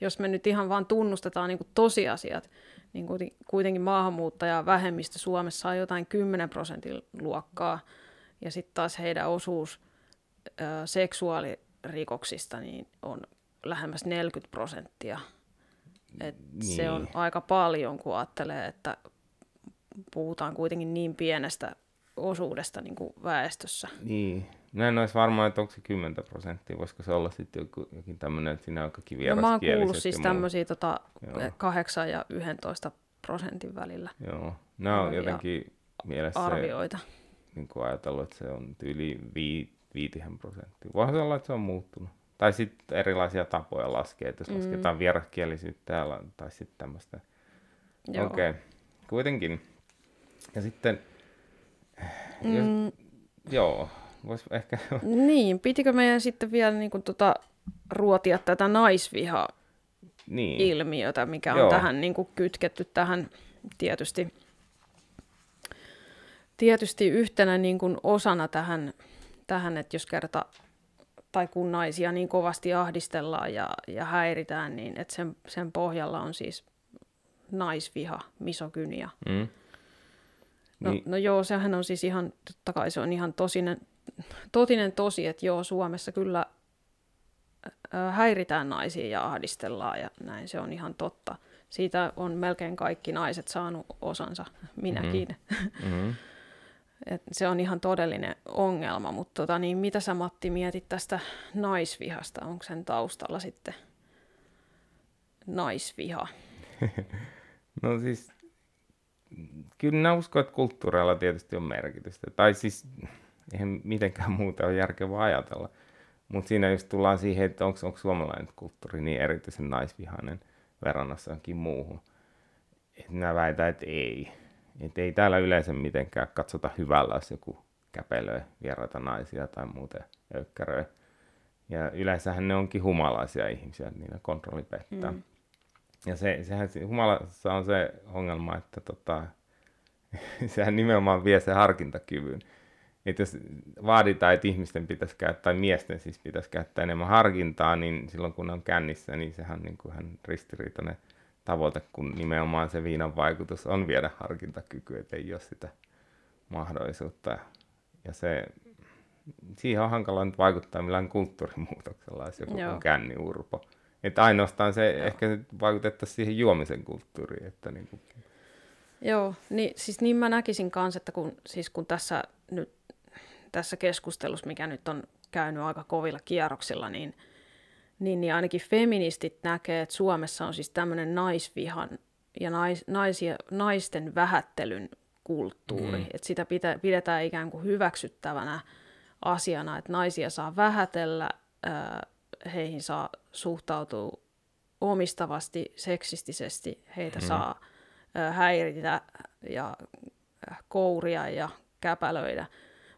jos me nyt ihan vaan tunnustetaan niin kuin tosiasiat, niin kuitenkin maahanmuuttaja vähemmistö Suomessa on jotain 10 prosentin luokkaa, ja sitten taas heidän osuus ö, seksuaalirikoksista niin on lähemmäs 40 prosenttia. Et niin. Se on niin. aika paljon, kun ajattelee, että puhutaan kuitenkin niin pienestä osuudesta niin kuin väestössä. Niin. Mä en olisi varma, että onko se 10 prosenttia, voisiko se olla sitten joku, jokin tämmöinen, että siinä on kaikki no, mä oon kuullut siis tämmöisiä tota, 8 ja 11 prosentin välillä. Joo, nämä on jotenkin mielessä arvioita. niin kuin ajatellut, että se on yli 5 prosenttia. Voihan se olla, että se on muuttunut. Tai sitten erilaisia tapoja laskea, että jos mm. lasketaan vieraskielisyyttä täällä, tai sitten tämmöistä. Okei, okay. kuitenkin. Ja sitten, mm. jos, joo, vois ehkä... *laughs* Niin, pitikö meidän sitten vielä niin kuin, tota, ruotia tätä naisvihaa niin. ilmiötä, mikä on Joo. tähän niin kuin, kytketty tähän tietysti tietysti yhtenä niin kuin osana tähän, tähän, että jos kerta tai kun naisia niin kovasti ahdistellaan ja, ja häiritään, niin että sen, sen pohjalla on siis naisviha, misogynia. Mm. No, niin. no joo, sehän on siis ihan, totta kai se on ihan tosinen, totinen tosi, että joo, Suomessa kyllä häiritään naisia ja ahdistellaan ja näin, se on ihan totta. Siitä on melkein kaikki naiset saanut osansa, minäkin. Mm-hmm. mm-hmm. *laughs* Et se on ihan todellinen ongelma, mutta tota, niin mitä sä Matti mietit tästä naisvihasta? Onko sen taustalla sitten naisviha? *laughs* no siis, kyllä mä uskon, että kulttuureilla tietysti on merkitystä. Tai siis, eihän mitenkään muuta ole järkevää ajatella. Mutta siinä just tullaan siihen, että onko suomalainen kulttuuri niin erityisen naisvihainen verrannossa johonkin muuhun. Et mä väitän, että ei et ei täällä yleensä mitenkään katsota hyvällä, jos joku käpelöi vieraita naisia tai muuten öykkäröi. Ja yleensähän ne onkin humalaisia ihmisiä, että niillä kontrolli pettää. Mm. Ja se, sehän humalassa on se ongelma, että tota, *laughs* sehän nimenomaan vie se harkintakyvyn. Että jos vaaditaan, että ihmisten pitäisi käyttää, tai miesten siis pitäisi käyttää enemmän harkintaa, niin silloin kun ne on kännissä, niin sehän niin kuin hän ristiriitainen tavoite, kun nimenomaan se viinan vaikutus on viedä harkintakykyä, että ei ole sitä mahdollisuutta. Ja se, siihen on hankala nyt vaikuttaa millään kulttuurimuutoksella, jos joku Joo. on känniurpo. Että ainoastaan se Joo. ehkä vaikutettaisiin siihen juomisen kulttuuriin. Että niin kuin... Joo, niin, siis niin mä näkisin kanssa, että kun, siis kun tässä, nyt, tässä keskustelussa, mikä nyt on käynyt aika kovilla kierroksilla, niin – niin, niin ainakin feministit näkee, että Suomessa on siis tämmöinen naisvihan ja nais, naisia, naisten vähättelyn kulttuuri. Mm. Että sitä pitä, pidetään ikään kuin hyväksyttävänä asiana, että naisia saa vähätellä, heihin saa suhtautua omistavasti, seksistisesti, heitä mm. saa häiritä ja kouria ja käpälöidä.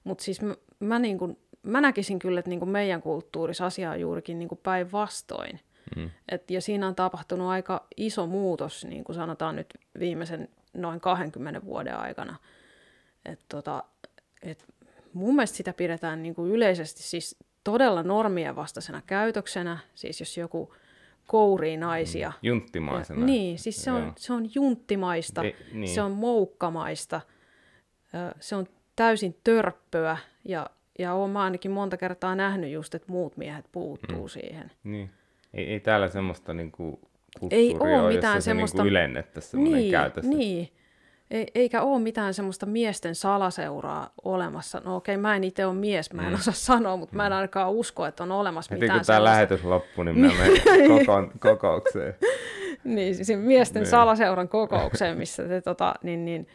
Mutta siis mä, mä niin kuin mä näkisin kyllä, että niin kuin meidän kulttuurissa asia on juurikin niin kuin päinvastoin. Mm. Et, ja siinä on tapahtunut aika iso muutos, niin kuin sanotaan nyt viimeisen noin 20 vuoden aikana. Et, tota, et mun mielestä sitä pidetään niin kuin yleisesti siis todella normien vastaisena käytöksenä. Siis jos joku kourii naisia. Mm. Junttimaisena. Ja, niin, siis se on, se on junttimaista, e, niin. se on moukkamaista, se on täysin törppöä ja ja olen mä ainakin monta kertaa nähnyt just, että muut miehet puuttuu mm. siihen. Niin. Ei, ei täällä semmoista niinku ei ole mitään se niinku semmoista... niinku ylennettäisiin semmoinen niin, käytös. Niin, ei, eikä ole mitään semmoista miesten salaseuraa olemassa. No okei, mä en itse ole mies, mä en mm. osaa sanoa, mutta mm. mä en mm. ainakaan usko, että on olemassa Heti mitään kun tämä lähetys loppuu, niin mä menen *laughs* koko, kokoukseen. niin, siis miesten niin. salaseuran kokoukseen, missä te tota, niin, niin,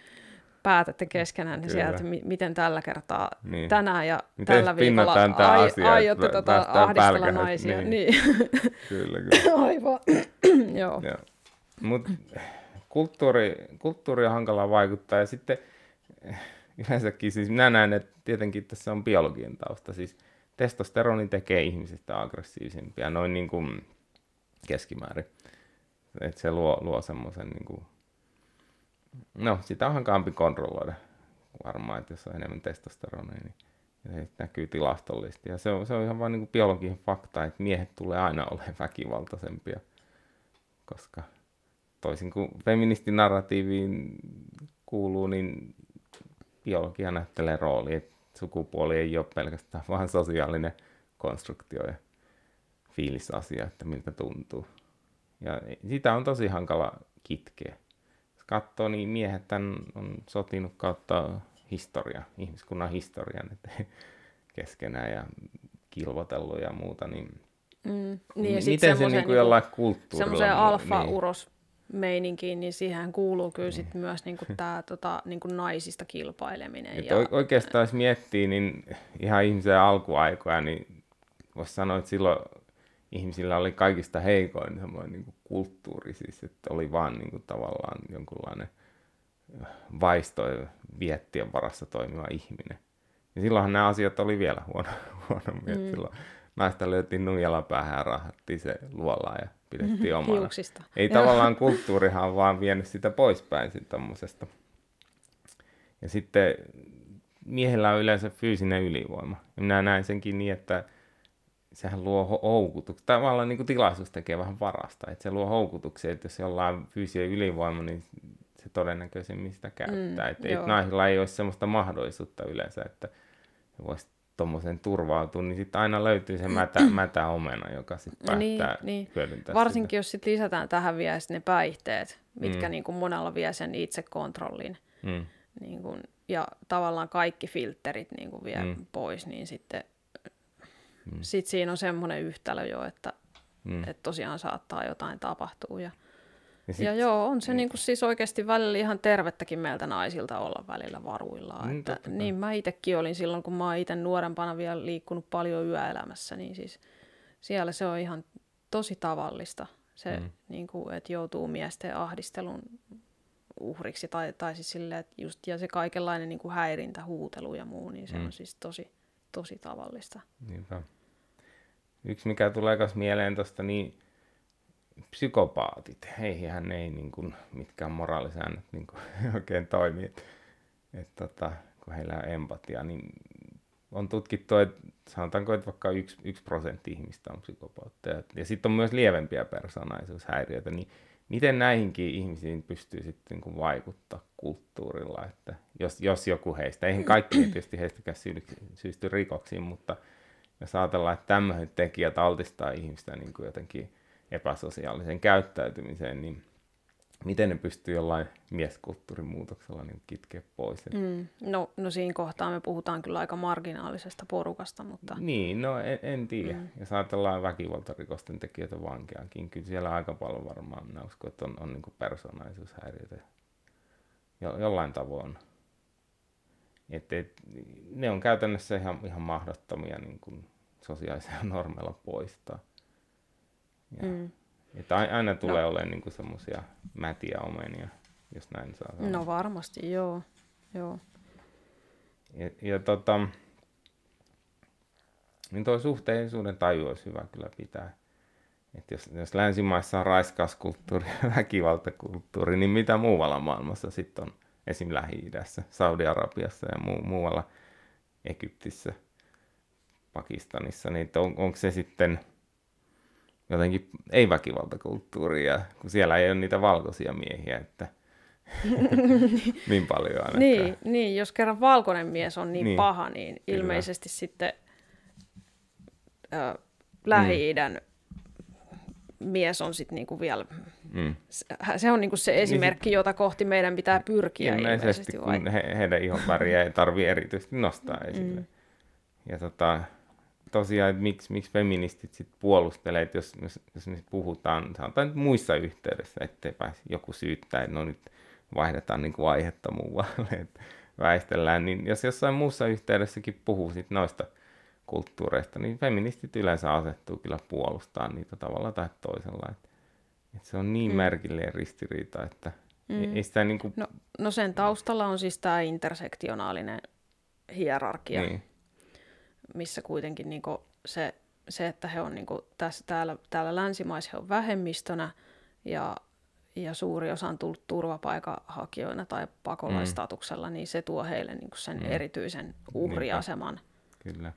päätätte keskenään niin sieltä, m- miten tällä kertaa niin. tänään ja miten tällä viikolla ai- asia, aiotte tota ahdistella pälkähät, naisia. Niin. niin. *laughs* kyllä, kyllä. *laughs* Aivan. *clears throat* Joo. Joo. Mut kulttuuri, kulttuuri on hankalaa vaikuttaa ja sitten yleensäkin siis minä näen, että tietenkin tässä on biologian tausta. Siis testosteroni tekee ihmisistä aggressiivisempia noin niin kuin keskimäärin. Että se luo, luo semmoisen niin kuin No, sitä on hankalampi kontrolloida varmaan, että jos on enemmän testosteronia, niin se näkyy tilastollisesti. Ja se on, se on ihan vain niin biologinen fakta, että miehet tulee aina olemaan väkivaltaisempia, koska toisin kuin feministinarratiiviin kuuluu, niin biologia näyttelee rooli, että sukupuoli ei ole pelkästään vaan sosiaalinen konstruktio ja fiilisasia, että miltä tuntuu. Ja sitä on tosi hankala kitkeä katsoo, niin miehet on sotinut kautta historia, ihmiskunnan historian että *laughs* keskenään ja kilvotellut ja muuta, niin, mm, niin ja miten se niin kuin jollain kulttuurilla... Semmoiseen alfa-uros niin. meininkiin, niin siihen kuuluu kyllä sit mm. myös *laughs* niin kuin tämä tota, niin kuin naisista kilpaileminen. ja... Oikeastaan jos miettii, niin ihan ihmisen alkuaikoja, niin voisi sanoa, että silloin ihmisillä oli kaikista heikoin semmoinen niin kuin kulttuuri, siis että oli vaan niin kuin, tavallaan jonkunlainen äh, vaisto viettien varassa toimiva ihminen. Ja silloinhan nämä asiat oli vielä huono, *laughs* huonommin, mm. silloin naista löytiin nuijalla päähän ja rahattiin se luolaan ja pidettiin *laughs* omana. Hiuksista. Ei tavallaan *laughs* kulttuurihan vaan vienyt sitä poispäin siitä tommosesta. Ja sitten miehellä on yleensä fyysinen ylivoima. Ja minä näen senkin niin, että sehän luo houkutuksia. Tavallaan niin kuin tilaisuus tekee vähän varasta. Että se luo houkutuksia, että jos jollain on fyysinen ylivoima, niin se todennäköisemmin sitä käyttää. Mm, että et naisilla ei ole sellaista mahdollisuutta yleensä, että voisi tuommoisen turvautua, niin sitten aina löytyy se mätä, *clears throat* mätä omena, joka sitten niin, päättää niin, niin. hyödyntää Varsinkin sitä. jos sitten lisätään tähän vielä ne päihteet, mitkä mm. niin kuin monella vie sen itsekontrollin. Mm. Niin kuin, ja tavallaan kaikki filterit niin kuin vie mm. pois, niin sitten mm. sit siinä on semmoinen yhtälö jo, että, mm. että tosiaan saattaa jotain tapahtua. Ja, ja, sit, ja joo, on se niin. Niin siis oikeasti välillä ihan tervettäkin meiltä naisilta olla välillä varuillaan. Mm, että, niin mä itsekin olin silloin, kun mä oon itse nuorempana vielä liikkunut paljon yöelämässä, niin siis siellä se on ihan tosi tavallista. Se, mm. niin kuin, että joutuu miesten ahdistelun uhriksi, tai, tai siis sille, että just, ja se kaikenlainen niin kuin häirintä, huutelu ja muu, niin se mm. on siis tosi, tosi tavallista. Niinpä. Yksi, mikä tulee myös mieleen tuosta, niin psykopaatit, heihin ei niin kuin, mitkään moraalisäännöt niin kuin, *laughs* oikein toimi. Et, et, tota, kun heillä on empatia, niin on tutkittu, että sanotaanko, että vaikka yksi, yksi prosentti ihmistä on psykopaatteja. Ja sitten on myös lievempiä persoonallisuushäiriöitä, niin miten näihinkin ihmisiin pystyy sitten niin vaikuttaa kulttuurilla, että jos, jos joku heistä, eihän kaikki tietysti heistäkään syysty rikoksiin, mutta jos ajatellaan, että tämmöiset tekijät altistaa ihmistä niin kuin jotenkin epäsosiaaliseen käyttäytymiseen, niin miten ne pystyy jollain mieskulttuurin muutoksella niin kitkeä pois? Mm. No, no siinä kohtaa me puhutaan kyllä aika marginaalisesta porukasta, mutta... Niin, no en, en tiedä. Mm. Jos ajatellaan väkivaltarikosten tekijöitä vankeankin, kyllä siellä aika paljon varmaan, minä uskon, että on, on niin persoonallisuushäiriöitä jo, jollain tavoin. Et, et, ne on käytännössä ihan, ihan mahdottomia niin kuin sosiaalisia normeilla poistaa. Ja, mm. Että aina tulee no. olemaan niinku semmoisia mätiä omenia, jos näin saa sanoa. No varmasti, joo. joo. Ja, ja tota, niin tuo suhteellisuuden taju olisi hyvä kyllä pitää. Et jos, jos länsimaissa on raiskauskulttuuri ja *laughs* väkivaltakulttuuri, niin mitä muualla maailmassa sitten on? Esim. Lähi-idässä, Saudi-Arabiassa ja muu, muualla Egyptissä, Pakistanissa, niin on, onko se sitten jotenkin ei-väkivaltakulttuuria, kun siellä ei ole niitä valkoisia miehiä, että *laughs* niin paljon ainakaan. Niin, niin, jos kerran valkoinen mies on niin, niin paha, niin Kyllä. ilmeisesti sitten äh, Lähi-idän mm. mies on sitten niinku vielä, mm. se on niinku se esimerkki, niin, jota kohti meidän pitää pyrkiä ilmeisesti. ilmeisesti kun he, heidän ihonväriä ei tarvitse erityisesti nostaa esille. Mm. Ja tota, tosiaan, että miksi, miksi feministit sit puolustelee, että jos, jos, jos me puhutaan, sanotaan nyt muissa yhteydessä, ettei pääsi joku syyttää, että no nyt vaihdetaan niin kuin aihetta muualle, *laughs* että väistellään, niin jos jossain muussa yhteydessäkin puhuu sit noista kulttuureista, niin feministit yleensä asettuu kyllä puolustaa niitä tavalla tai toisella. Että, että se on niin mm. merkillinen ristiriita, että mm. ei sitä niin kuin... no, no sen taustalla on siis tämä intersektionaalinen hierarkia. Niin missä kuitenkin niin se, se, että he on niin tässä, täällä, täällä länsimaissa he on vähemmistönä ja, ja suuri osa on tullut turvapaikanhakijoina tai pakolaistatuksella, mm. niin se tuo heille niin sen mm. erityisen uhriaseman. Niinpä. Kyllä.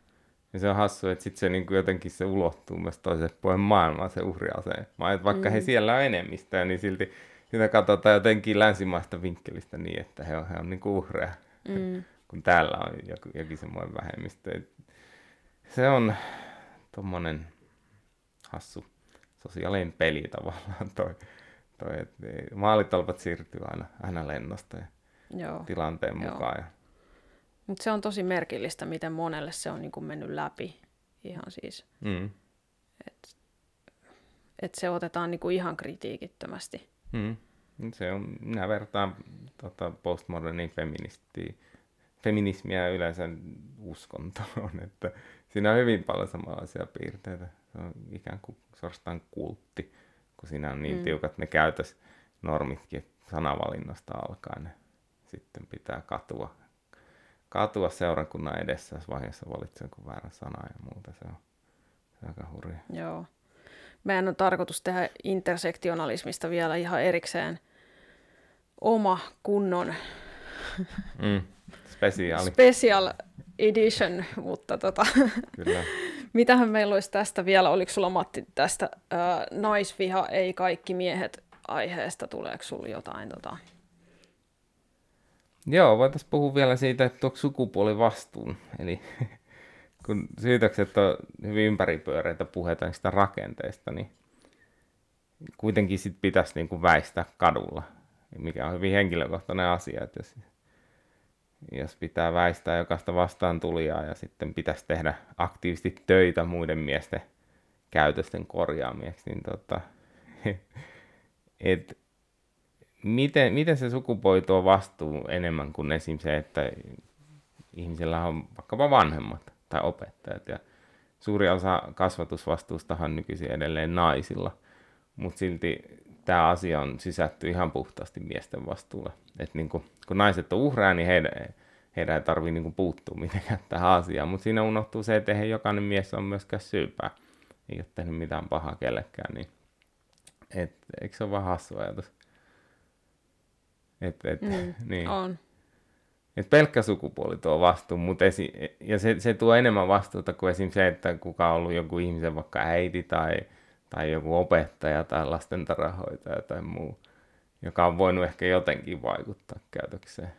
Ja se on hassu, että sitten se niin kuin jotenkin se ulottuu myös toiselle puolen maailmaa, se uhriasema. Että vaikka mm. he siellä on enemmistöä, niin silti sitä katsotaan jotenkin länsimaista vinkkelistä niin, että he on, he on niin kuin uhreja. Mm. kun täällä on joku, jokin semmoinen vähemmistö se on tuommoinen hassu sosiaalinen peli tavallaan toi, toi että maalitolpat siirtyy aina, aina lennosta ja Joo. tilanteen Joo. mukaan. Ja... Mutta se on tosi merkillistä, miten monelle se on niinku mennyt läpi ihan siis. Mm. Että et se otetaan niinku ihan kritiikittömästi. Mm. Se on, minä vertaan tota, postmoderniin feministiä, feminismiä yleensä uskontoon, *laughs* että siinä on hyvin paljon samanlaisia piirteitä. Se on ikään kuin suorastaan kultti, kun siinä on niin mm. tiukat ne käytösnormitkin, sanavalinnasta alkaen ne sitten pitää katua, katua seurakunnan edessä, jos vaiheessa valitsee jonkun väärän sana ja muuta. Se on, se on aika hurja. Joo. Meidän on tarkoitus tehdä intersektionalismista vielä ihan erikseen oma kunnon mm. Spesiaali. special edition, mutta tota, Kyllä. *laughs* mitähän meillä olisi tästä vielä, oliko sulla Matti tästä ää, naisviha, ei kaikki miehet aiheesta, tuleeko sulla jotain tota? Joo, voitaisiin puhua vielä siitä, että tuo sukupuolivastuun. Eli *laughs* kun syytökset on hyvin ympäripyöreitä puheita niistä rakenteista, niin kuitenkin sit pitäisi niin kuin väistää kadulla, mikä on hyvin henkilökohtainen asia, että jos, jos pitää väistää jokaista vastaan tulijaa ja sitten pitäisi tehdä aktiivisesti töitä muiden miesten käytösten korjaamiseksi, niin tota, *laughs* et, miten, miten se sukupuoli tuo vastuu enemmän kuin esim. se, että ihmisellä on vaikkapa vanhemmat tai opettajat ja suuri osa kasvatusvastuustahan nykyisin edelleen naisilla, mutta silti tämä asia on sysätty ihan puhtaasti miesten vastuulle. Et niin kun, kun naiset on uhreja, niin heidän, heidän ei tarvitse niin puuttua mitenkään tähän asiaan, mutta siinä unohtuu se, että eihän jokainen mies on myöskään syypää. Ei ole tehnyt mitään pahaa kellekään, niin et, eikö se ole vaan hassu ajatus? Et, et, Mm, *laughs* niin. On. Et pelkkä sukupuoli tuo vastuu, mutta esi- ja se, se tuo enemmän vastuuta kuin esim. se, että kuka on ollut joku ihmisen vaikka äiti tai, tai joku opettaja tai lastentarhoitaja tai muu, joka on voinut ehkä jotenkin vaikuttaa käytökseen.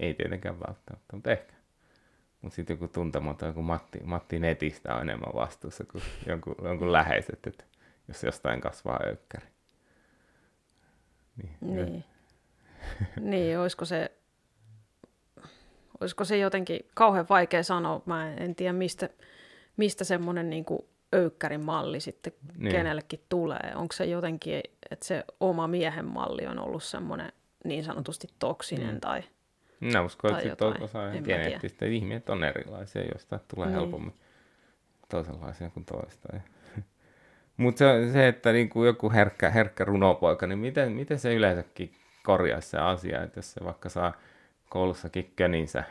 Ei tietenkään välttämättä, mutta ehkä. Mutta sitten joku tuntematon, joku Matti, Matti netistä on enemmän vastuussa kuin jonkun, jonkun läheiset, että jos jostain kasvaa öykkäri. Niin. Niin. *laughs* niin, olisiko se, olisiko se jotenkin kauhean vaikea sanoa. Mä en, tiedä, mistä, mistä semmoinen niin öykkärin malli sitten Niin. kenellekin tulee. Onko se jotenkin, että se oma miehen malli on ollut semmoinen niin sanotusti toksinen Mm. tai... Minä uskon, Tai että sitten osa geneettistä. Ihmiset on erilaisia, joista tulee Niin. helpommin toisenlaisia kuin toista. *laughs* Mutta se, se, että niinku joku herkkä, herkkä runopoika, niin miten, miten se yleensäkin korjaisi se asia, että jos se vaikka saa koulussakin köninsä,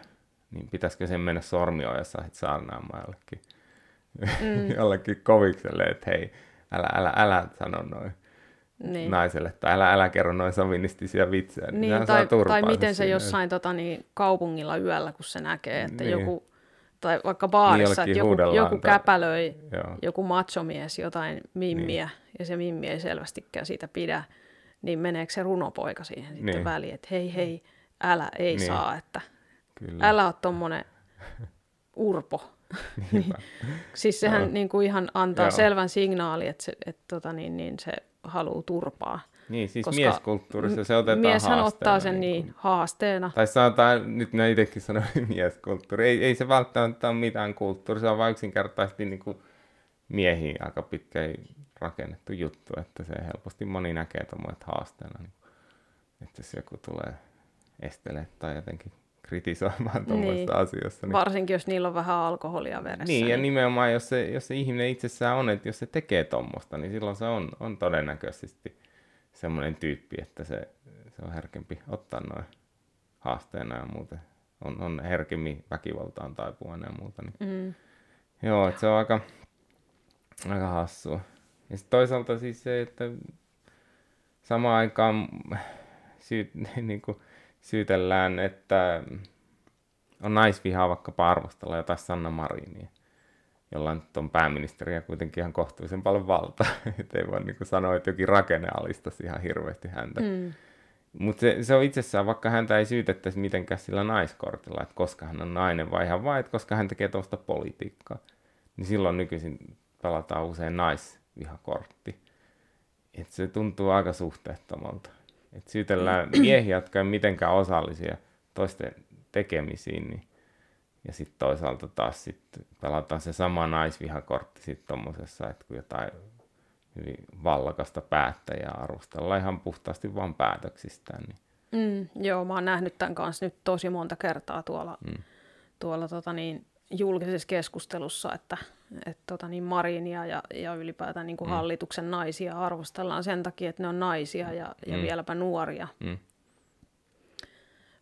niin pitäisikö sen mennä sormiojassa sit saarnaamaan jollekin, mm. *laughs* jollekin kovikselle, että hei, älä, älä, älä sano noin Niin. naiselle, tai älä, älä kerro noin sovinnistisia vitsejä. Niin, sehän tai, tai miten se siinä. jossain tota, niin, kaupungilla yöllä, kun se näkee, että Niin. joku, tai vaikka baarissa, jollekin että joku, joku tai- käpälöi Joo. joku machomies jotain mimmiä, niin. ja se mimmi ei selvästikään siitä pidä, niin meneekö se runopoika siihen sitten Niin. niin. väliin, että hei hei, älä, ei Niin. niin. saa, että Kyllä. älä ole tommonen urpo. *laughs* Niinpä. Siis sehän Joo. niin kuin ihan antaa Joo. selvän signaali, että se, että tota, niin, niin se haluaa turpaa. Niin, siis Koska mieskulttuurissa se otetaan Mieshän haasteena, ottaa sen niin, kuin- haasteena. Tai sanotaan, nyt mä itsekin sanoin *laughs* mieskulttuuri. Ei, ei se välttämättä ole mitään kulttuuri, se on vain yksinkertaisesti niin kuin miehiin aika pitkä rakennettu juttu, että se helposti moni näkee tuommoiset haasteena. Niin, että jos joku tulee estele tai jotenkin kritisoimaan tuommoisista Niin. asioista. Niin, Varsinkin, jos niillä on vähän alkoholia veressä. niin, ja nimenomaan jos se, jos se ihminen itsessään on, että jos se tekee tuommoista, niin silloin se on, on todennäköisesti semmoinen tyyppi, että se, se on herkempi ottaa noin haasteena ja muuten. On, on herkemmin väkivaltaan taipuvainen ja muuta. Niin. Mm. Joo, että se on aika, aika hassua. Ja sitten toisaalta siis se, että samaan aikaan syy, *laughs* niin kuin syytellään, että on naisvihaa vaikkapa arvostella jotain Sanna Marinia, jolla nyt on pääministeri ja kuitenkin ihan kohtuullisen paljon valtaa. *laughs* että ei voi niin sanoa, että jokin rakenne alistaisi ihan hirveästi häntä. Mm. Mutta se, se on itsessään, vaikka häntä ei syytettäisi mitenkään sillä naiskortilla, että koska hän on nainen, vai ihan vain, että koska hän tekee tuosta politiikkaa, niin silloin nykyisin pelataan usein naisvihakortti. Et se tuntuu aika suhteettomalta. Et syytellään *clears throat* miehiä, jotka ei mitenkään osallisia toisten tekemisiin, niin, ja sitten toisaalta taas sit pelataan se sama naisvihakortti sitten tuommoisessa, että kun jotain hyvin vallakasta päättäjää arvostellaan ihan puhtaasti vaan päätöksistään. Niin. Mm, joo, mä oon nähnyt tämän kanssa nyt tosi monta kertaa tuolla, mm. tuolla tota niin, julkisessa keskustelussa, että et tota niin Marinia ja, ja ylipäätään niin kuin mm. hallituksen naisia arvostellaan sen takia, että ne on naisia ja, ja Mm. vieläpä nuoria. Mm.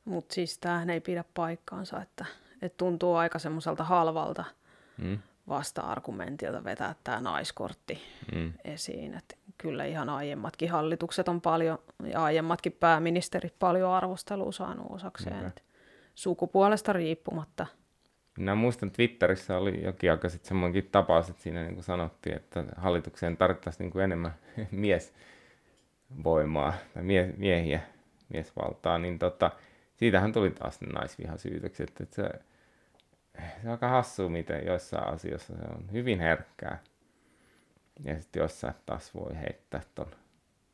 Mutta siis tämähän ei pidä paikkaansa, että, että tuntuu aika semmoiselta halvalta Mm. vasta-argumentilta vetää tämä naiskortti Mm. esiin. Että kyllä ihan aiemmatkin hallitukset on paljon, ja aiemmatkin pääministerit paljon arvostelua saanut osakseen. Et sukupuolesta riippumatta. Minä muistan, Twitterissä oli jokin aika sitten semmoinenkin tapaus, että siinä niin kuin sanottiin, että hallitukseen tarvittaisiin niin kuin enemmän *laughs* miesvoimaa tai mie- miehiä, miesvaltaa, niin tota, siitähän tuli taas ne naisvihasyytökset, että se, se on aika hassua, miten joissain asioissa se on hyvin herkkää. Ja sitten jossain taas voi heittää ton.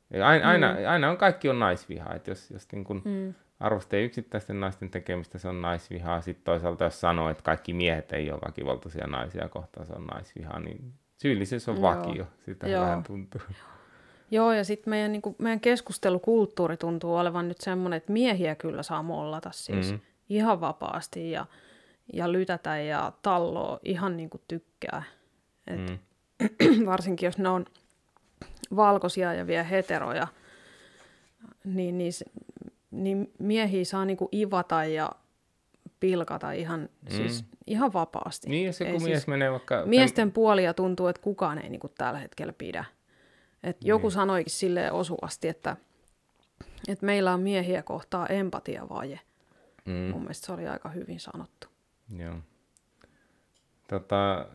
Ja aina, mm. aina, aina on kaikki on naisviha, että jos, jos niin kun mm. Arvostaa yksittäisten naisten tekemistä, se on naisvihaa. Sitten toisaalta jos sanoo, että kaikki miehet ei ole väkivaltaisia naisia kohtaan, se on naisvihaa, niin syyllisyys on Joo. vakio. Sitä Joo. vähän tuntuu. Joo, ja sitten meidän, niin kuin, meidän keskustelukulttuuri tuntuu olevan nyt semmoinen, että miehiä kyllä saa mollata siis mm. ihan vapaasti ja, ja lytätä ja talloa ihan niin kuin tykkää. Et mm. *clears throat* varsinkin jos ne on valkoisia ja vielä heteroja, niin, niin, niin miehiä saa niinku ivata ja pilkata ihan, mm. siis ihan vapaasti. Niin, ja se kun ei mies siis, menee vaikka... Miesten puolia tuntuu, että kukaan ei niinku tällä hetkellä pidä. Et niin. Joku sanoikin sille osuvasti, että, että meillä on miehiä kohtaa empatiavaje. Mm. Mun mielestä se oli aika hyvin sanottu. Joo. Tota,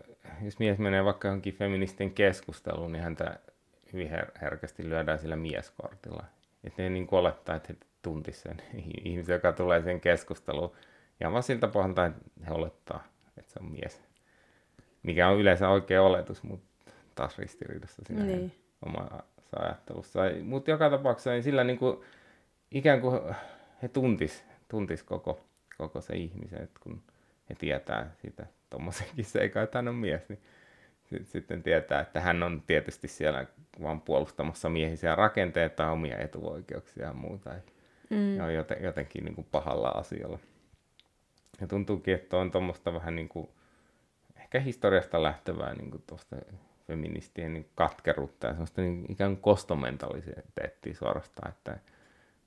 jos mies menee vaikka johonkin feministin keskusteluun, niin häntä hyvin her- herkästi lyödään sillä mieskortilla. Että ne niin olettaa, että tuntisivat sen *laughs* ihmisen, joka tulee sen keskusteluun. Ja vaan siltä pohjalta, että he olettaa, että se on mies. Mikä on yleensä oikea oletus, mutta taas ristiriidassa siinä niin. omassa ajattelussa. Mutta joka tapauksessa niin sillä niin kuin, ikään kuin he tuntis, tuntis koko, koko se ihmisen, että kun he tietää sitä tuommoisenkin seikan, että hän on mies, niin sitten tietää, että hän on tietysti siellä vaan puolustamassa miehisiä rakenteita, omia etuoikeuksia ja muuta. Mm. Ja on joten, jotenkin niin kuin pahalla asialla. Ja tuntuukin, että on tuommoista vähän niin kuin, ehkä historiasta lähtevää niin kuin tuosta feministien niin katkeruutta ja semmoista niin ikään kuin kostomentaliteettia suorastaan. Että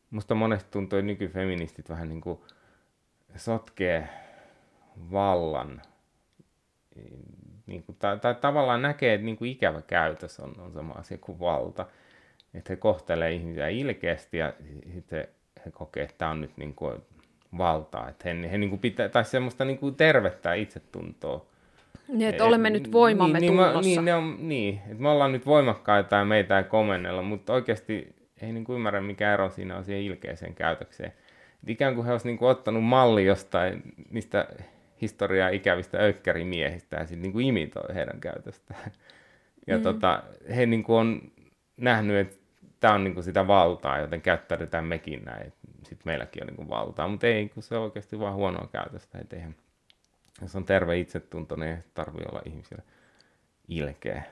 musta monesti tuntuu, että nykyfeministit vähän niin kuin sotkee vallan niin kuin, tai, tai tavallaan näkee, että niin kuin ikävä käytös on, on sama asia kuin valta. Että he kohtelee ihmisiä ilkeästi ja sitten he kokee, että tämä on nyt niin kuin valtaa. Että he, he niin kuin pitää, tai semmoista niin kuin tervettää itsetuntoa. Niin, että olemme et, nyt voimamme niin, tunnossa. Niin, ne on, niin, että me ollaan nyt voimakkaita ja meitä ei komennella, mutta oikeasti ei niin kuin ymmärrä, mikä ero siinä on siihen ilkeäseen käytökseen. Et ikään kuin he olisivat niin kuin ottanut malli jostain niistä historiaa ikävistä ökkärimiehistä ja sitten niin imitoi heidän käytöstään. Ja mm. tota, he niin kuin on nähnyt, että tämä on niin kuin sitä valtaa, joten käyttäydytään mekin näin. Sitten meilläkin on niin kuin valtaa, mutta ei, kun se on oikeasti vaan huonoa käytöstä. Et eihän, jos on terve itsetunto, niin ei tarvitse olla ihmisille ilkeä.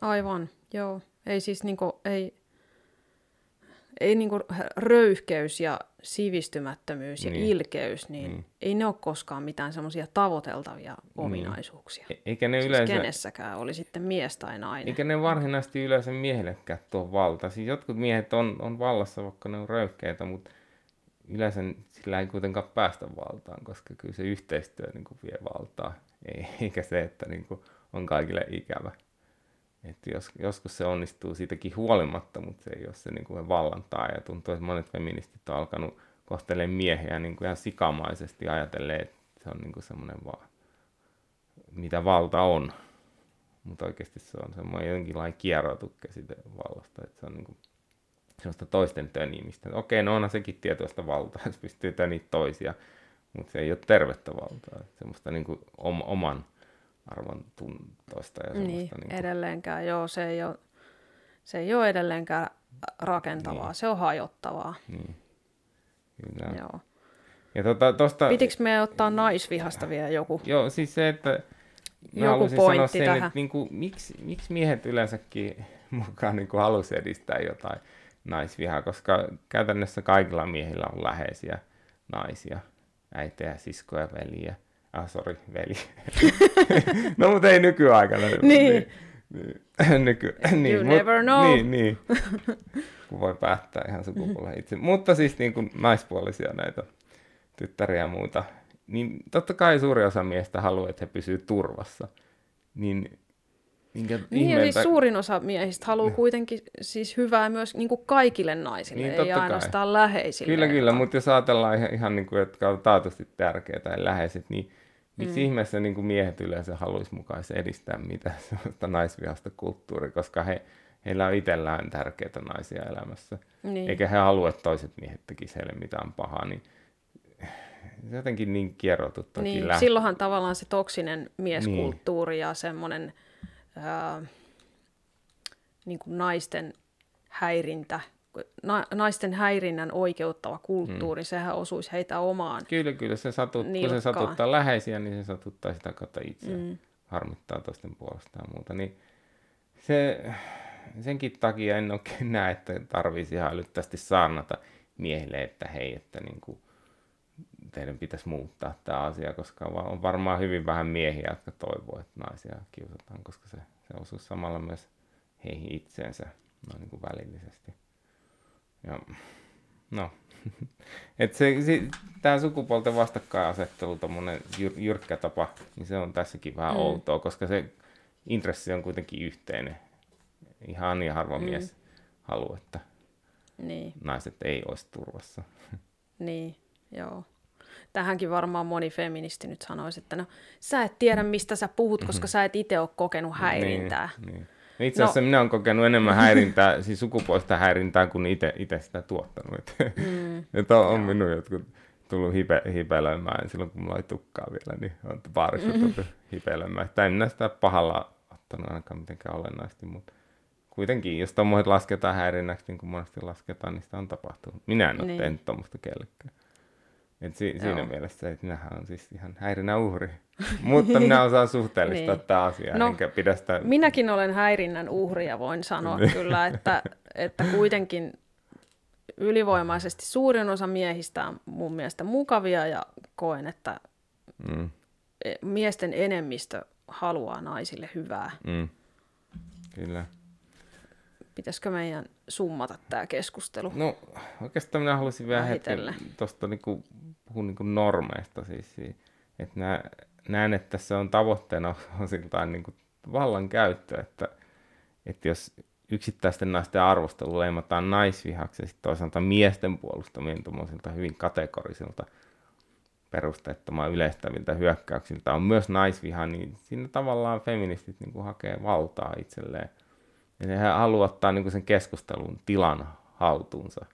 Aivan, joo. Ei siis niinku, ei, ei niinku röyhkeys ja sivistymättömyys ja niin. ilkeys, niin, niin ei ne ole koskaan mitään semmoisia tavoiteltavia niin. ominaisuuksia. E- eikä ne siis yleensä... kenessäkään, oli sitten mies tai nainen. Eikä ne varsinaisesti yleensä miehillekään tuo valta. Siis jotkut miehet on, on vallassa, vaikka ne on röyhkeitä, mutta yleensä sillä ei kuitenkaan päästä valtaan, koska kyllä se yhteistyö niin kuin vie valtaa, eikä se, että niin kuin on kaikille ikävä. Että jos, joskus se onnistuu siitäkin huolimatta, mutta se ei ole se niin kuin vallantaa. Ja tuntuu, että monet feministit on alkanut kohtelemaan miehiä niin kuin ihan sikamaisesti ajatellen, että se on niin kuin semmoinen vaan, mitä valta on. Mutta oikeasti se on semmoinen jonkinlainen kierrotukke siitä vallasta, että se on niin kuin sellaista toisten tönimistä. Okei, no onhan sekin tietoista valtaa, *laughs* jos pystyy tönit toisia, mutta se ei ole tervettä valtaa. Semmoista niin kuin oman arvon tuntoista. Ja niin, niin kuin... edelleenkään, joo, se ei ole, se ei ole edelleenkään rakentavaa, niin. se on hajottavaa. Niin. Kyllä. Joo. Ja tota, tosta... Pitikö me ottaa naisvihasta vielä joku? Joo, siis se, että mä joku sanoa sen, tähän. että niin kuin, miksi, miksi miehet yleensäkin *laughs* mukaan niin kuin halusi edistää jotain naisvihaa, koska käytännössä kaikilla miehillä on läheisiä naisia, äitejä, siskoja, veliä. Ah, sorry, veli. *laughs* no, mutta ei nykyaikana. niin. niin, niin. Nyky, niin, you mut, never know. Niin, niin. kun voi päättää ihan sukupuolen itse. Mutta siis niin kuin naispuolisia näitä tyttäriä ja muuta, niin totta kai suuri osa miestä haluaa, että he pysyvät turvassa. Niin Minkä Niin, ja siis tak- suurin osa miehistä haluaa kuitenkin siis hyvää myös niin kuin kaikille naisille, Niin, ei totta kai. ainoastaan läheisille. Kyllä, kyllä, mutta jos ajatellaan ihan, ihan niin kuin, jotka on taatusti tärkeitä tai läheiset, niin miksi mm. ihmeessä niin kuin miehet yleensä haluaisi mukaan edistää mitä sellaista naisvihasta kulttuuria, koska he, heillä on itsellään tärkeitä naisia elämässä. Niin. Eikä he halua, että toiset miehet tekisivät heille mitään pahaa, niin se jotenkin niin kierrotuttakin Niin, lähtee. silloinhan tavallaan se toksinen mieskulttuuri niin. ja semmoinen ää, niin kuin naisten häirintä, naisten häirinnän oikeuttava kulttuuri, mm. sehän osuisi heitä omaan. Kyllä, kyllä. Se satut, kun se satuttaa läheisiä, niin se satuttaa sitä kautta itseä. Mm. Harmittaa toisten puolesta ja muuta. Niin se, senkin takia en oikein näe, että tarvitsisi ihan älyttävästi saarnata miehille, että hei, että niin kuin, teidän pitäisi muuttaa tämä asia, koska on varmaan hyvin vähän miehiä, jotka toivoo, että naisia kiusataan, koska se, se osuu samalla myös heihin itseensä noin niin kuin välillisesti. Ja, no, *laughs* et se, se, tämä sukupuolten vastakkainasettelu, tommonen jyr, jyrkkä tapa, niin se on tässäkin vähän mm. outoa, koska se intressi on kuitenkin yhteinen. Ihan niin harva mm. mies haluaa, että Niin, naiset ei olisi turvassa. *laughs* niin, joo. Tähänkin varmaan moni feministi nyt sanoisi, että no sä et tiedä mistä sä puhut, koska sä et itse ole kokenut häirintää. Niin, niin. Itse asiassa no. minä olen kokenut enemmän häirintää, *laughs* siis sukupuolista häirintää, kuin itse, sitä tuottanut. Et, mm. että on, on minun jotkut tullut hipe, hipelöimään silloin, kun mulla oli tukkaa vielä, niin on baarissa mm-hmm. *laughs* tullut hipelöimään. Tai en minä sitä pahalla ottanut ainakaan mitenkään olennaisesti, mutta kuitenkin, jos tuommoiset lasketaan häirinnäksi, niin kuin monesti lasketaan, niin sitä on tapahtunut. Minä en ole Niin. tehnyt tuommoista kellekään. Et si- siinä Joo. mielessä, että minähän on siis ihan häirinnän uhri. *laughs* Mutta minä osaan suhteellistaa Niin. tämä asia, No, enkä pidä sitä... Minäkin olen häirinnän uhri ja voin sanoa Niin. kyllä, että, että kuitenkin ylivoimaisesti suurin osa miehistä on mun mielestä mukavia ja koen, että Mm, e- miesten enemmistö haluaa naisille hyvää. mm. Kyllä. Pitäisikö meidän summata tämä keskustelu? No oikeastaan minä haluaisin vielä hetken tuosta niinku, puhua niinku normeista. Siis, si- että nä, näen, että tässä on tavoitteena *laughs* osiltaan niinku vallankäyttö, että, että jos yksittäisten naisten arvostelu leimataan naisvihaksi ja toisaalta miesten puolustamien tuommoisilta hyvin kategorisilta perusteettoman yleistäviltä hyökkäyksiltä on myös naisviha, niin siinä tavallaan feministit niin kuin hakee valtaa itselleen. Ja he haluavat ottaa niin kuin sen keskustelun tilan haltuunsa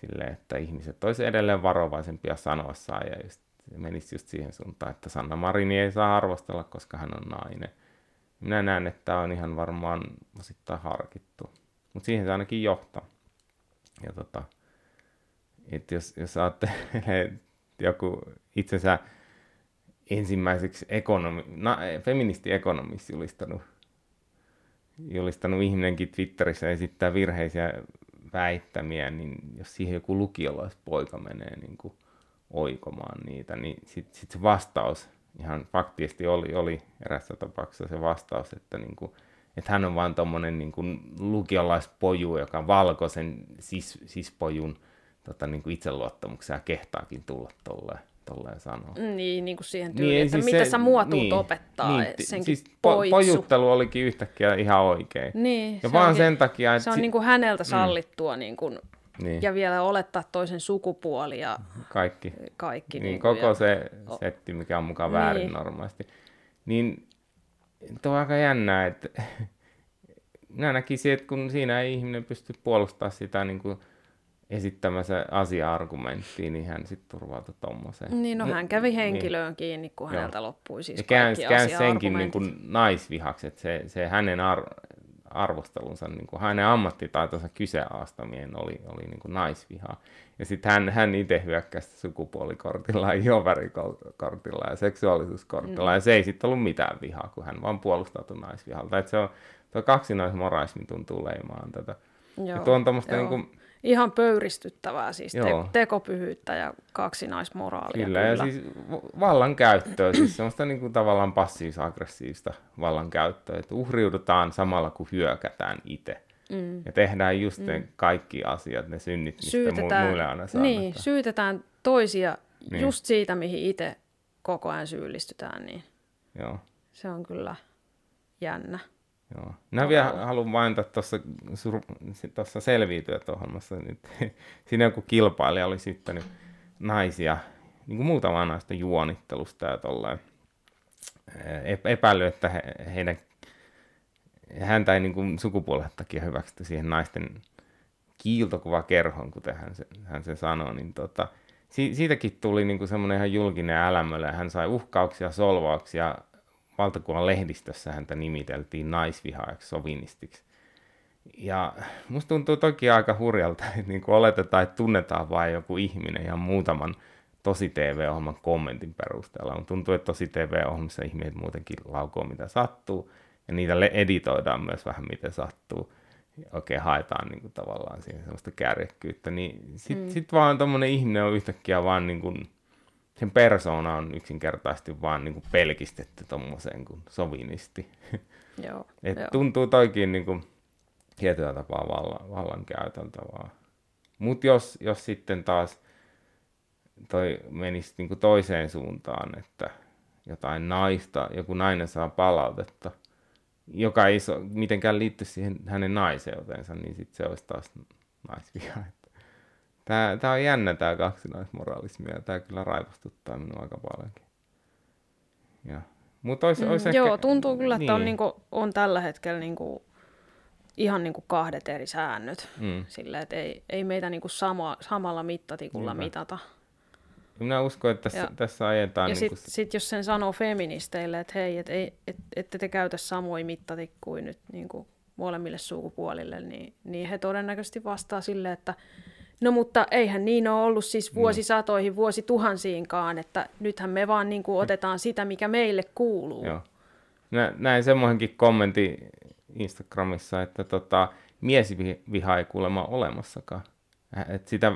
silleen, että ihmiset olisi edelleen varovaisempia sanoissaan ja just, menisi just siihen suuntaan, että Sanna Marini ei saa arvostella, koska hän on nainen. Minä näen, että tämä on ihan varmaan osittain harkittu, mutta siihen se ainakin johtaa. Ja tota, että jos, jos ajattelee joku itsensä ensimmäiseksi ekonomi, na, feministi-ekonomiksi julistanut, julistanut ihminenkin Twitterissä esittää virheisiä väittämiä, niin jos siihen joku lukiolaispoika menee niin kuin oikomaan niitä, niin sitten sit se vastaus ihan faktisesti oli, oli erässä tapauksessa se vastaus, että, niin kuin, että hän on vaan tuommoinen niin lukiolaispoju, joka valkoisen sis, sispojun tota, niin kuin itseluottamuksen ja kehtaakin tulla tolleen, tolleen sanoa. Niin, niin kuin siihen tyyliin, Niin, että siis mitä se- sä mua tuut niin, opettaa, niin, niin, senkin siis po- poitsu. pojuttelu olikin yhtäkkiä ihan oikein. Niin, ja se vaan onkin- sen takia, että Se on si- niin kuin häneltä sallittua niin kuin, niin, ja vielä olettaa toisen sukupuoli ja kaikki. kaikki. Niin, niin kuin, koko ja, se setti, mikä on mukaan väärin Niin. normaalisti. Niin tuo on aika jännää, että *laughs* minä näkisin, että kun siinä ei ihminen pysty puolustamaan sitä niin kuin esittämänsä asia-argumenttiin, niin hän sitten turvautuu tommoseen. Niin, no hän kävi henkilöön kiinni, kun Joo. häneltä loppui siis ja käänsi, kaikki käänsi senkin niin kuin naisvihaksi, että se, se hänen ar- arvostelunsa, niin kuin hänen ammattitaitonsa kyseenalaistaminen oli, oli niin kuin naisviha. Ja sitten hän, hän itse hyökkäsi sukupuolikortilla, iovarikortilla ja seksuaalisuuskortilla, mm. ja se ei sitten ollut mitään vihaa, kun hän vaan puolustautui naisvihalta. Et se on, tuo kaksinaismoraismi tuntuu leimaan tätä. Ja Joo, tuo on tämmöistä joo. niin kuin, Ihan pöyristyttävää siis, te- tekopyhyyttä ja kaksinaismoraalia. Kyllä, ja siis vallankäyttöä, siis semmoista niin kuin tavallaan passiivis-aggressiivista vallankäyttöä, että uhriudutaan samalla kun hyökätään itse. Mm. Ja tehdään just ne kaikki asiat, ne synnit, mistä mu- syytetään, muille aina niin, sanotaan. syytetään toisia niin. just siitä, mihin itse koko ajan syyllistytään, niin Joo. se on kyllä jännä. Joo. Minä vielä haluan mainita tuossa, tuossa selviytyöt ohjelmassa, nyt *laughs* siinä joku kilpailija oli sitten naisia, niin kuin muutama naista juonittelusta ja tolleen epäily, että he, heidän, häntä ei niin kuin sukupuolen takia hyväksytty siihen naisten kiiltokuva kerhon, kuten hän, se, hän sen sanoi, niin tota, si, siitäkin tuli niin kuin semmoinen ihan julkinen älämölle. Hän sai uhkauksia, solvauksia. Valtakunnan lehdistössä häntä nimiteltiin naisvihaajaksi, sovinistiksi. Ja musta tuntuu toki aika hurjalta, että niin kuin oletetaan, että tunnetaan vain joku ihminen ja muutaman tosi TV-ohjelman kommentin perusteella. On tuntuu, että tosi TV-ohjelmissa ihmiset muutenkin laukoo mitä sattuu, ja niitä editoidaan myös vähän miten sattuu oikein haetaan niin kuin, tavallaan siihen semmoista kärjekkyyttä, niin sitten mm. sit vaan tuommoinen ihminen on yhtäkkiä vaan niin kuin, sen persona on yksinkertaisesti vaan niin kuin pelkistetty tuommoiseen kuin sovinisti. *laughs* Joo, Et joo. tuntuu toikin niin kuin, tietyllä tapaa vallan, vallankäytöltä vaan. Mutta jos, jos sitten taas toi menisi niin kuin toiseen suuntaan, että jotain naista, joku nainen saa palautetta – joka ei so, mitenkään liitty siihen hänen naiseuteensa, niin sitten se olisi taas naisviha. Tämä, tämä on jännä tämä kaksinaismoralismi ja tämä kyllä raivostuttaa minua aika paljonkin. Ja. Mut olisi, mm, olisi ehkä, joo, tuntuu kyllä, että niin. on, niinku, on tällä hetkellä niinku, ihan niinku kahdet eri säännöt. Mm. Sillä, että ei, ei meitä niinku sama, samalla mittatikulla Niinpä. mitata. Minä uskon, että tässä, ja, tässä ajetaan... Ja niin sitten sit jos sen sanoo feministeille, että hei, et, et, et, ette te käytä samoja mittatikkuja nyt niin kuin molemmille sukupuolille, niin, niin he todennäköisesti vastaa sille, että no mutta eihän niin ole ollut siis niin. vuosisatoihin, vuosituhansiinkaan, että nythän me vaan niin kuin otetaan sitä, mikä meille kuuluu. Joo. Näin semmoisenkin kommentti Instagramissa, että tota, miesviha ei kuulemma olemassakaan. Et sitä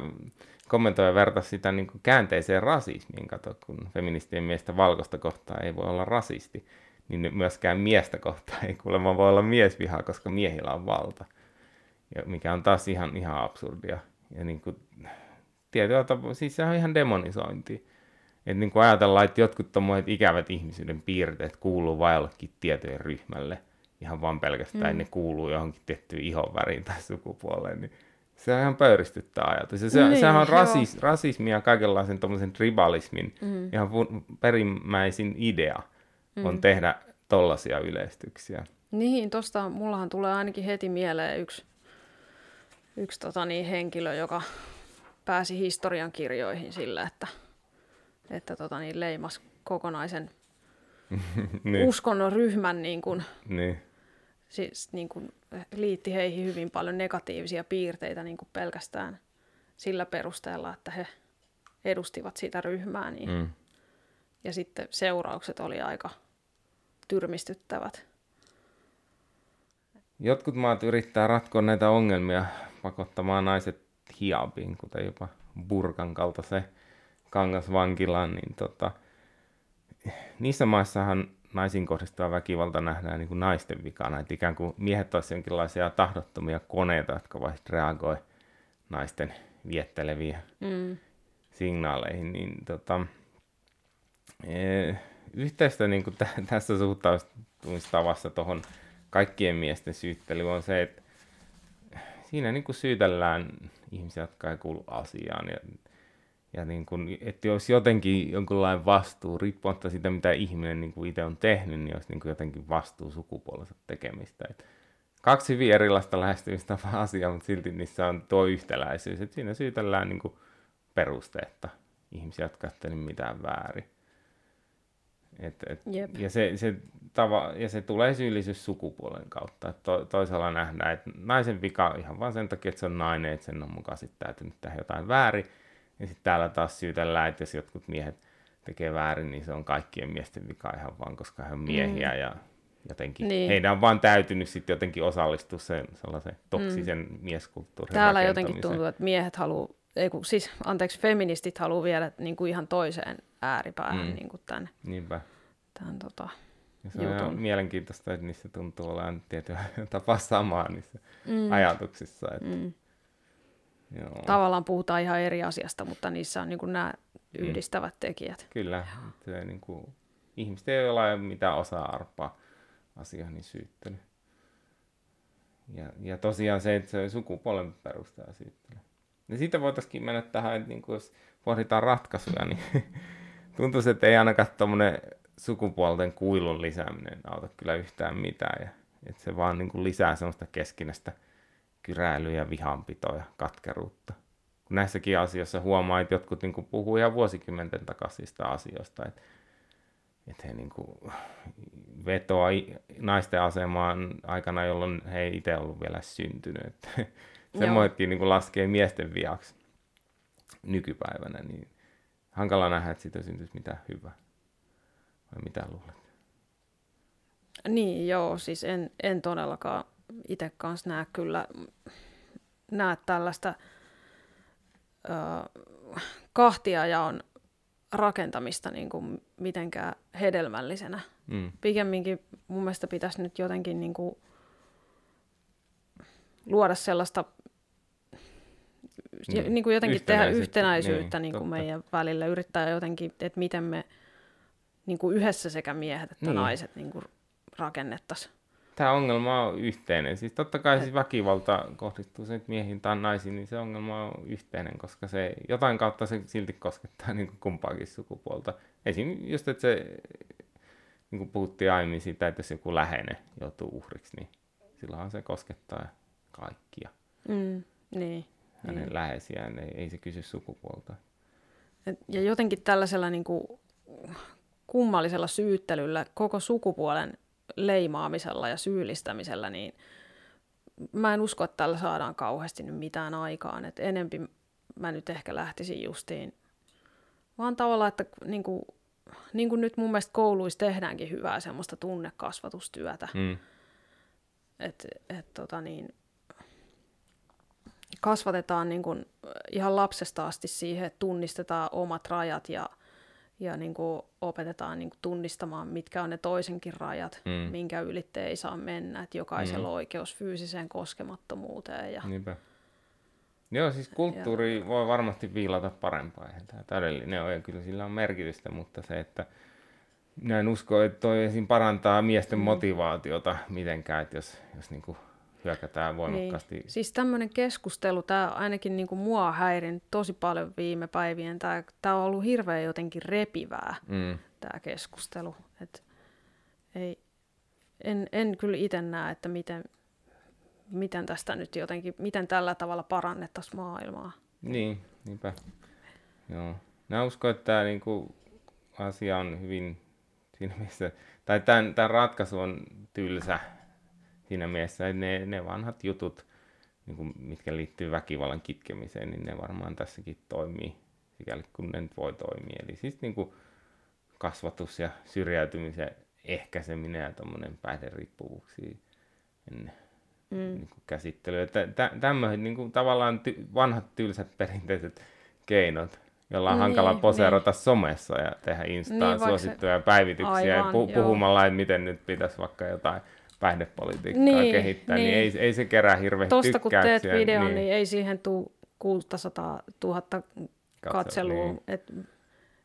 kommentoi verta sitä niin kuin käänteiseen rasismiin, kato, kun feministien miestä valkoista kohtaa ei voi olla rasisti, niin myöskään miestä kohtaa ei kuulemma voi olla miesvihaa, koska miehillä on valta. Ja mikä on taas ihan, ihan absurdia. Ja niin kuin, tietyllä tapaa, siis se on ihan demonisointi. Että niin kuin ajatellaan, että jotkut tommoiset ikävät ihmisyyden piirteet kuuluu vain jollekin tietojen ryhmälle, ihan vaan pelkästään mm. ne kuuluu johonkin tiettyyn ihonväriin tai sukupuoleen, niin se on ihan pöyristyttää ajatus. Ja se, niin, sehän on rasis, rasismi ja kaikenlaisen tuommoisen tribalismin mm. ihan perimmäisin idea mm. on tehdä tollaisia yleistyksiä. Niin, tosta mullahan tulee ainakin heti mieleen yksi, yksi tota niin, henkilö, joka pääsi historian kirjoihin sillä, että, että tota niin, leimas kokonaisen *laughs* niin. uskonnon ryhmän niin kuin, niin siis niin kuin liitti heihin hyvin paljon negatiivisia piirteitä niin kuin pelkästään sillä perusteella, että he edustivat sitä ryhmää. Niin, mm. Ja sitten seuraukset oli aika tyrmistyttävät. Jotkut maat yrittää ratkoa näitä ongelmia pakottamaan naiset hiabiin, kuten jopa Burkan se kangasvankilaan, niin tota, niissä maissahan naisiin kohdistuva väkivalta nähdään niin kuin naisten vikana, että ikään kuin miehet olisivat jonkinlaisia tahdottomia koneita, jotka vain reagoi naisten vietteleviä mm. signaaleihin, niin tota, e, yhteistä niin kuin t- tässä suhtautumistavassa tuohon kaikkien miesten syyttelyyn on se, että siinä niin kuin syytellään ihmisiä, jotka ei kuulu asiaan ja ja niin kuin, että jos jotenkin jonkunlainen vastuu, riippumatta siitä, mitä ihminen niin kuin itse on tehnyt, niin olisi niin kuin jotenkin vastuu sukupuolensa tekemistä. Et kaksi hyvin erilaista lähestymistapaa asiaa, mutta silti niissä on tuo yhtäläisyys, että siinä syytellään niin kuin perusteetta ihmisiä, jotka eivät mitään väärin. Et, et, ja, se, se tava, ja se tulee syyllisyys sukupuolen kautta. Et to, toisella nähdään, että naisen vika ihan vain sen takia, että se on nainen, että sen on mukaan sitten täytynyt tehdä jotain väärin ja sitten täällä taas syytellään, että jos jotkut miehet tekee väärin, niin se on kaikkien miesten vika ihan vaan, koska he on miehiä mm. ja jotenkin niin. heidän on vaan täytynyt sitten jotenkin osallistua sen sellaisen toksisen mm. mieskulttuurin Täällä jotenkin tuntuu, että miehet haluaa, ei kun, siis anteeksi, feministit haluaa viedä niin kuin ihan toiseen ääripäähän mm. niin kuin tämän, Niinpä. tämän tota, ja se jutun. on mielenkiintoista, että niissä tuntuu olevan tietyllä *laughs* tapaa samaa niissä mm. ajatuksissa. Että... Mm. Joo. Tavallaan puhutaan ihan eri asiasta, mutta niissä on niin kuin nämä mm. yhdistävät tekijät. Kyllä. Se, niin kuin, ihmiset ei ole mitään osaa arpaa asioihin syyttely. Ja, ja tosiaan se, että se sukupuolen perusteella syyttelee. Ja siitä voitaisiin mennä tähän, että niin kuin jos pohditaan ratkaisuja, niin *laughs* tuntuisi, että ei ainakaan tuommoinen sukupuolten kuilun lisääminen auta kyllä yhtään mitään. Ja, että se vaan niin kuin lisää semmoista keskinäistä kyräilyä ja vihanpitoa ja katkeruutta. Kun näissäkin asioissa huomaa, että jotkut niin kuin puhuu ihan vuosikymmenten takaisista asioista, että, että he niin kuin vetoa naisten asemaan aikana, jolloin he ei itse ollut vielä syntynyt. Että *laughs* niin laskee miesten viaksi nykypäivänä, niin hankala nähdä, että siitä syntyisi mitään hyvää. Vai mitä luulet? Niin, joo, siis en, en todellakaan itse kanssa näe kyllä näe tällaista ö, kahtia ja on rakentamista niin kuin mitenkään hedelmällisenä. Mm. Pikemminkin mun mielestä pitäisi nyt jotenkin niin kuin luoda sellaista, niin. niin kuin jotenkin tehdä yhtenäisyyttä niin, niin kuin meidän välillä, yrittää jotenkin, että miten me niin kuin yhdessä sekä miehet että niin. naiset niin kuin rakennettaisiin. Tämä ongelma on yhteinen. Siis totta kai siis väkivalta kohdistuu se miehiin tai naisiin, niin se ongelma on yhteinen, koska se jotain kautta se silti koskettaa niin kuin kumpaakin sukupuolta. Esim. just, että se, niin kuin puhuttiin aiemmin siitä, että jos joku läheinen joutuu uhriksi, niin silloin se koskettaa kaikkia. Mm, niin. Hänen niin. läheisiään, ei, ei se kysy sukupuolta. Ja jotenkin tällaisella niin kuin kummallisella syyttelyllä, koko sukupuolen leimaamisella ja syyllistämisellä, niin mä en usko, että tällä saadaan kauheasti nyt mitään aikaan. Et enempi mä nyt ehkä lähtisin justiin, vaan tavallaan, että niin kuin, niin kuin nyt mun mielestä kouluissa tehdäänkin hyvää semmoista tunnekasvatustyötä. Mm. Että et, tota niin, kasvatetaan niin kuin ihan lapsesta asti siihen, että tunnistetaan omat rajat ja – ja niin kuin opetetaan niin kuin tunnistamaan, mitkä on ne toisenkin rajat, mm. minkä ylitte ei saa mennä, että jokaisella mm. on oikeus fyysiseen koskemattomuuteen. Ja... Niinpä. Joo, siis kulttuuri ja... voi varmasti viilata parempaa, eihän tämä täydellinen ole, ja kyllä sillä on merkitystä, mutta se, että minä en usko, että toi esim. parantaa miesten mm. motivaatiota mitenkään, että jos, jos niin kuin hyökätään voimakkaasti. Niin. Siis tämmöinen keskustelu, tämä ainakin niin kuin mua häirin tosi paljon viime päivien. Tämä, tämä on ollut hirveän jotenkin repivää, mm. tämä keskustelu. Et ei, en, en kyllä itse näe, että miten, miten tästä nyt jotenkin, miten tällä tavalla parannettaisiin maailmaa. Niin, niinpä. Joo. Mä uskon, että tämä niinku asia on hyvin siinä mielessä, tai tämän, tämän ratkaisu on tylsä siinä mielessä ne, ne vanhat jutut, niin kuin, mitkä liittyy väkivallan kitkemiseen, niin ne varmaan tässäkin toimii, sikäli kun ne nyt voi toimia. Eli siis niin kuin kasvatus ja syrjäytymisen ehkäiseminen ja tuommoinen päihderiippuvuuksiin mm. niin kuin käsittely. Että tä, tämmöiset niin kuin, tavallaan ty, vanhat tylsät perinteiset keinot, jolla on niin, hankala poseerata niin. somessa ja tehdä Instaan niin, suosittuja se... päivityksiä Aivan, ja pu- puhumalla, että miten nyt pitäisi vaikka jotain päihdepolitiikkaa niin, kehittää, niin, niin ei, ei se kerää hirveän Tosta kun teet videon, niin, niin ei siihen tule 600 000 katselua. Niin. Että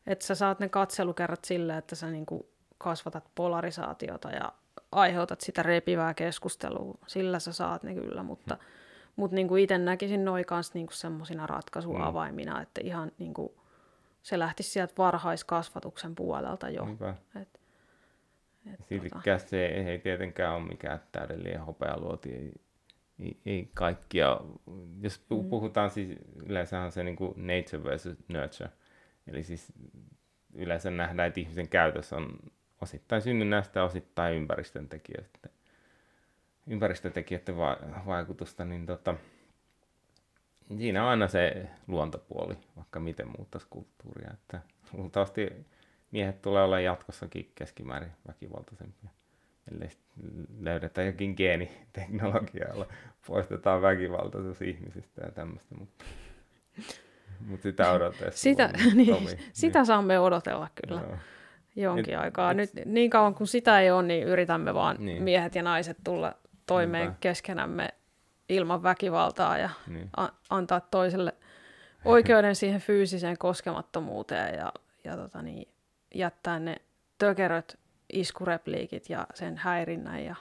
et sä saat ne katselukerrat sillä, että sä niinku kasvatat polarisaatiota ja aiheutat sitä repivää keskustelua. Sillä sä saat ne kyllä, mutta, hmm. mutta niinku itse näkisin noin kanssa niinku semmoisina ratkaisuavaimina, hmm. että ihan niinku, se lähtisi sieltä varhaiskasvatuksen puolelta jo. Et, Siltikään tota... se ei tietenkään ole mikään täydellinen hopealuoti. Ei, ei, ei kaikkia, jos mm. puhutaan siis, yleensähän se niin kuin nature versus nurture. Eli siis yleensä nähdään, että ihmisen käytös on osittain synnynnäistä ja osittain ympäristön tekijöistä. Ympäristötekijöiden va- vaikutusta, niin tota, siinä on aina se luontopuoli, vaikka miten muuttaisi kulttuuria. Että luultavasti miehet tulee olla jatkossakin keskimäärin väkivaltaisempia. Ellei löydetä jokin geeniteknologia, jolla poistetaan väkivaltaisuus ihmisistä ja tämmöistä. Mutta, mutta sitä odotellessa. Sitä, *laughs* niin, tomi, sitä niin. saamme odotella kyllä. Joo. Jonkin et, aikaa. Et, Nyt niin kauan kuin sitä ei ole, niin yritämme vaan niin. miehet ja naiset tulla toimeen Niinpä. keskenämme ilman väkivaltaa ja niin. a- antaa toiselle oikeuden siihen fyysiseen koskemattomuuteen ja, ja tota niin, jättää ne tökeröt iskurepliikit ja sen häirinnän ja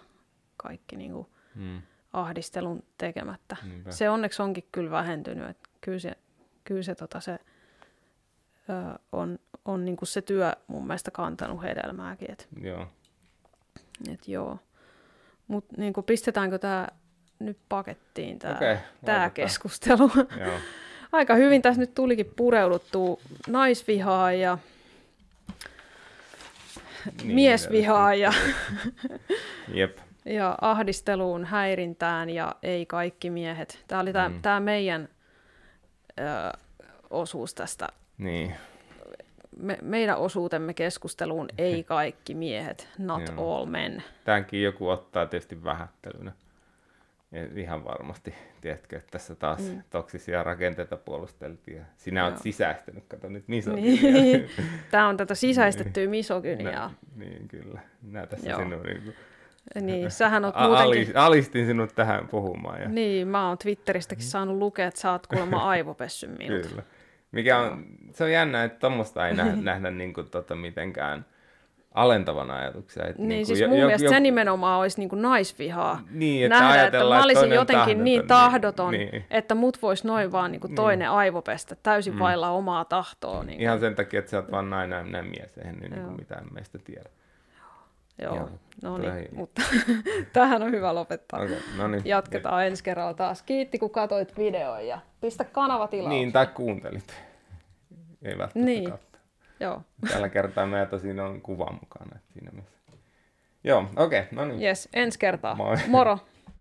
kaikki niin kuin mm. ahdistelun tekemättä. Niinpä. Se onneksi onkin kyllä vähentynyt. Että kyllä se, kyllä se, tota, se ö, on, on niinku se työ mun mielestä kantanut hedelmääkin. Et, Joo. et joo. Mutta niinku, pistetäänkö tämä nyt pakettiin, tämä tää laitetaan. keskustelu? Joo. *laughs* Aika hyvin tässä nyt tulikin pureuduttua naisvihaan ja Niin, miesvihaan ja, *laughs* Jep. ja ahdisteluun, häirintään ja ei kaikki miehet. Tämä oli tämä, Mm. tämä meidän ö, osuus tästä, Niin. me, meidän osuutemme keskusteluun, ei *laughs* kaikki miehet, not Joo. all men. Tämänkin joku ottaa tietysti vähättelynä. Ja ihan varmasti, tiedätkö, että tässä taas mm. toksisia rakenteita puolusteltiin. Ja sinä olet Joo. sisäistänyt, kato nyt missä Niin. *laughs* Tämä on tätä sisäistettyä misogyniaa. Niin, kyllä. Minä tässä Joo. sinun niin kuin, *laughs* Niin, sähän oot muutenkin... ali, alistin sinut tähän puhumaan. Ja, Niin, mä oon Twitteristäkin saanut lukea, että sä oot kuulemma *laughs* aivopessy minulta. Kyllä. Mikä on, se on jännä, että tuommoista ei nähdä, nähdä niin kuin, tota, mitenkään alentavana ajatuksia. Että Niin, kuin siis mun jo- mielestä jo- se nimenomaan olisi niin kuin naisvihaa. Niin, että Nähdä, että mä olisin toinen on jotenkin niin tahdoton, tahdoton, niin, niin. että mut vois noin vaan niin kuin toinen aivopestä täysin Mm. vailla omaa tahtoa. Niin Ihan sen takia, että sä oot vaan nainen minä mies, eihän niin kuin mitään meistä tiedä. Joo, Joo, no niin, mutta *laughs* tähän on hyvä lopettaa. Okay, no niin. Jatketaan ensi kerralla taas. Kiitti, kun katsoit videon ja pistä kanava tilaukseen. Niin, tai kuuntelit. Ei välttämättä Niin. katso. Joo, Tällä kertaa meillä tosin on kuva mukana. että Siinä mielessä. Joo, okei, okay, no niin. yes, ensi kertaa. Moi. Moro!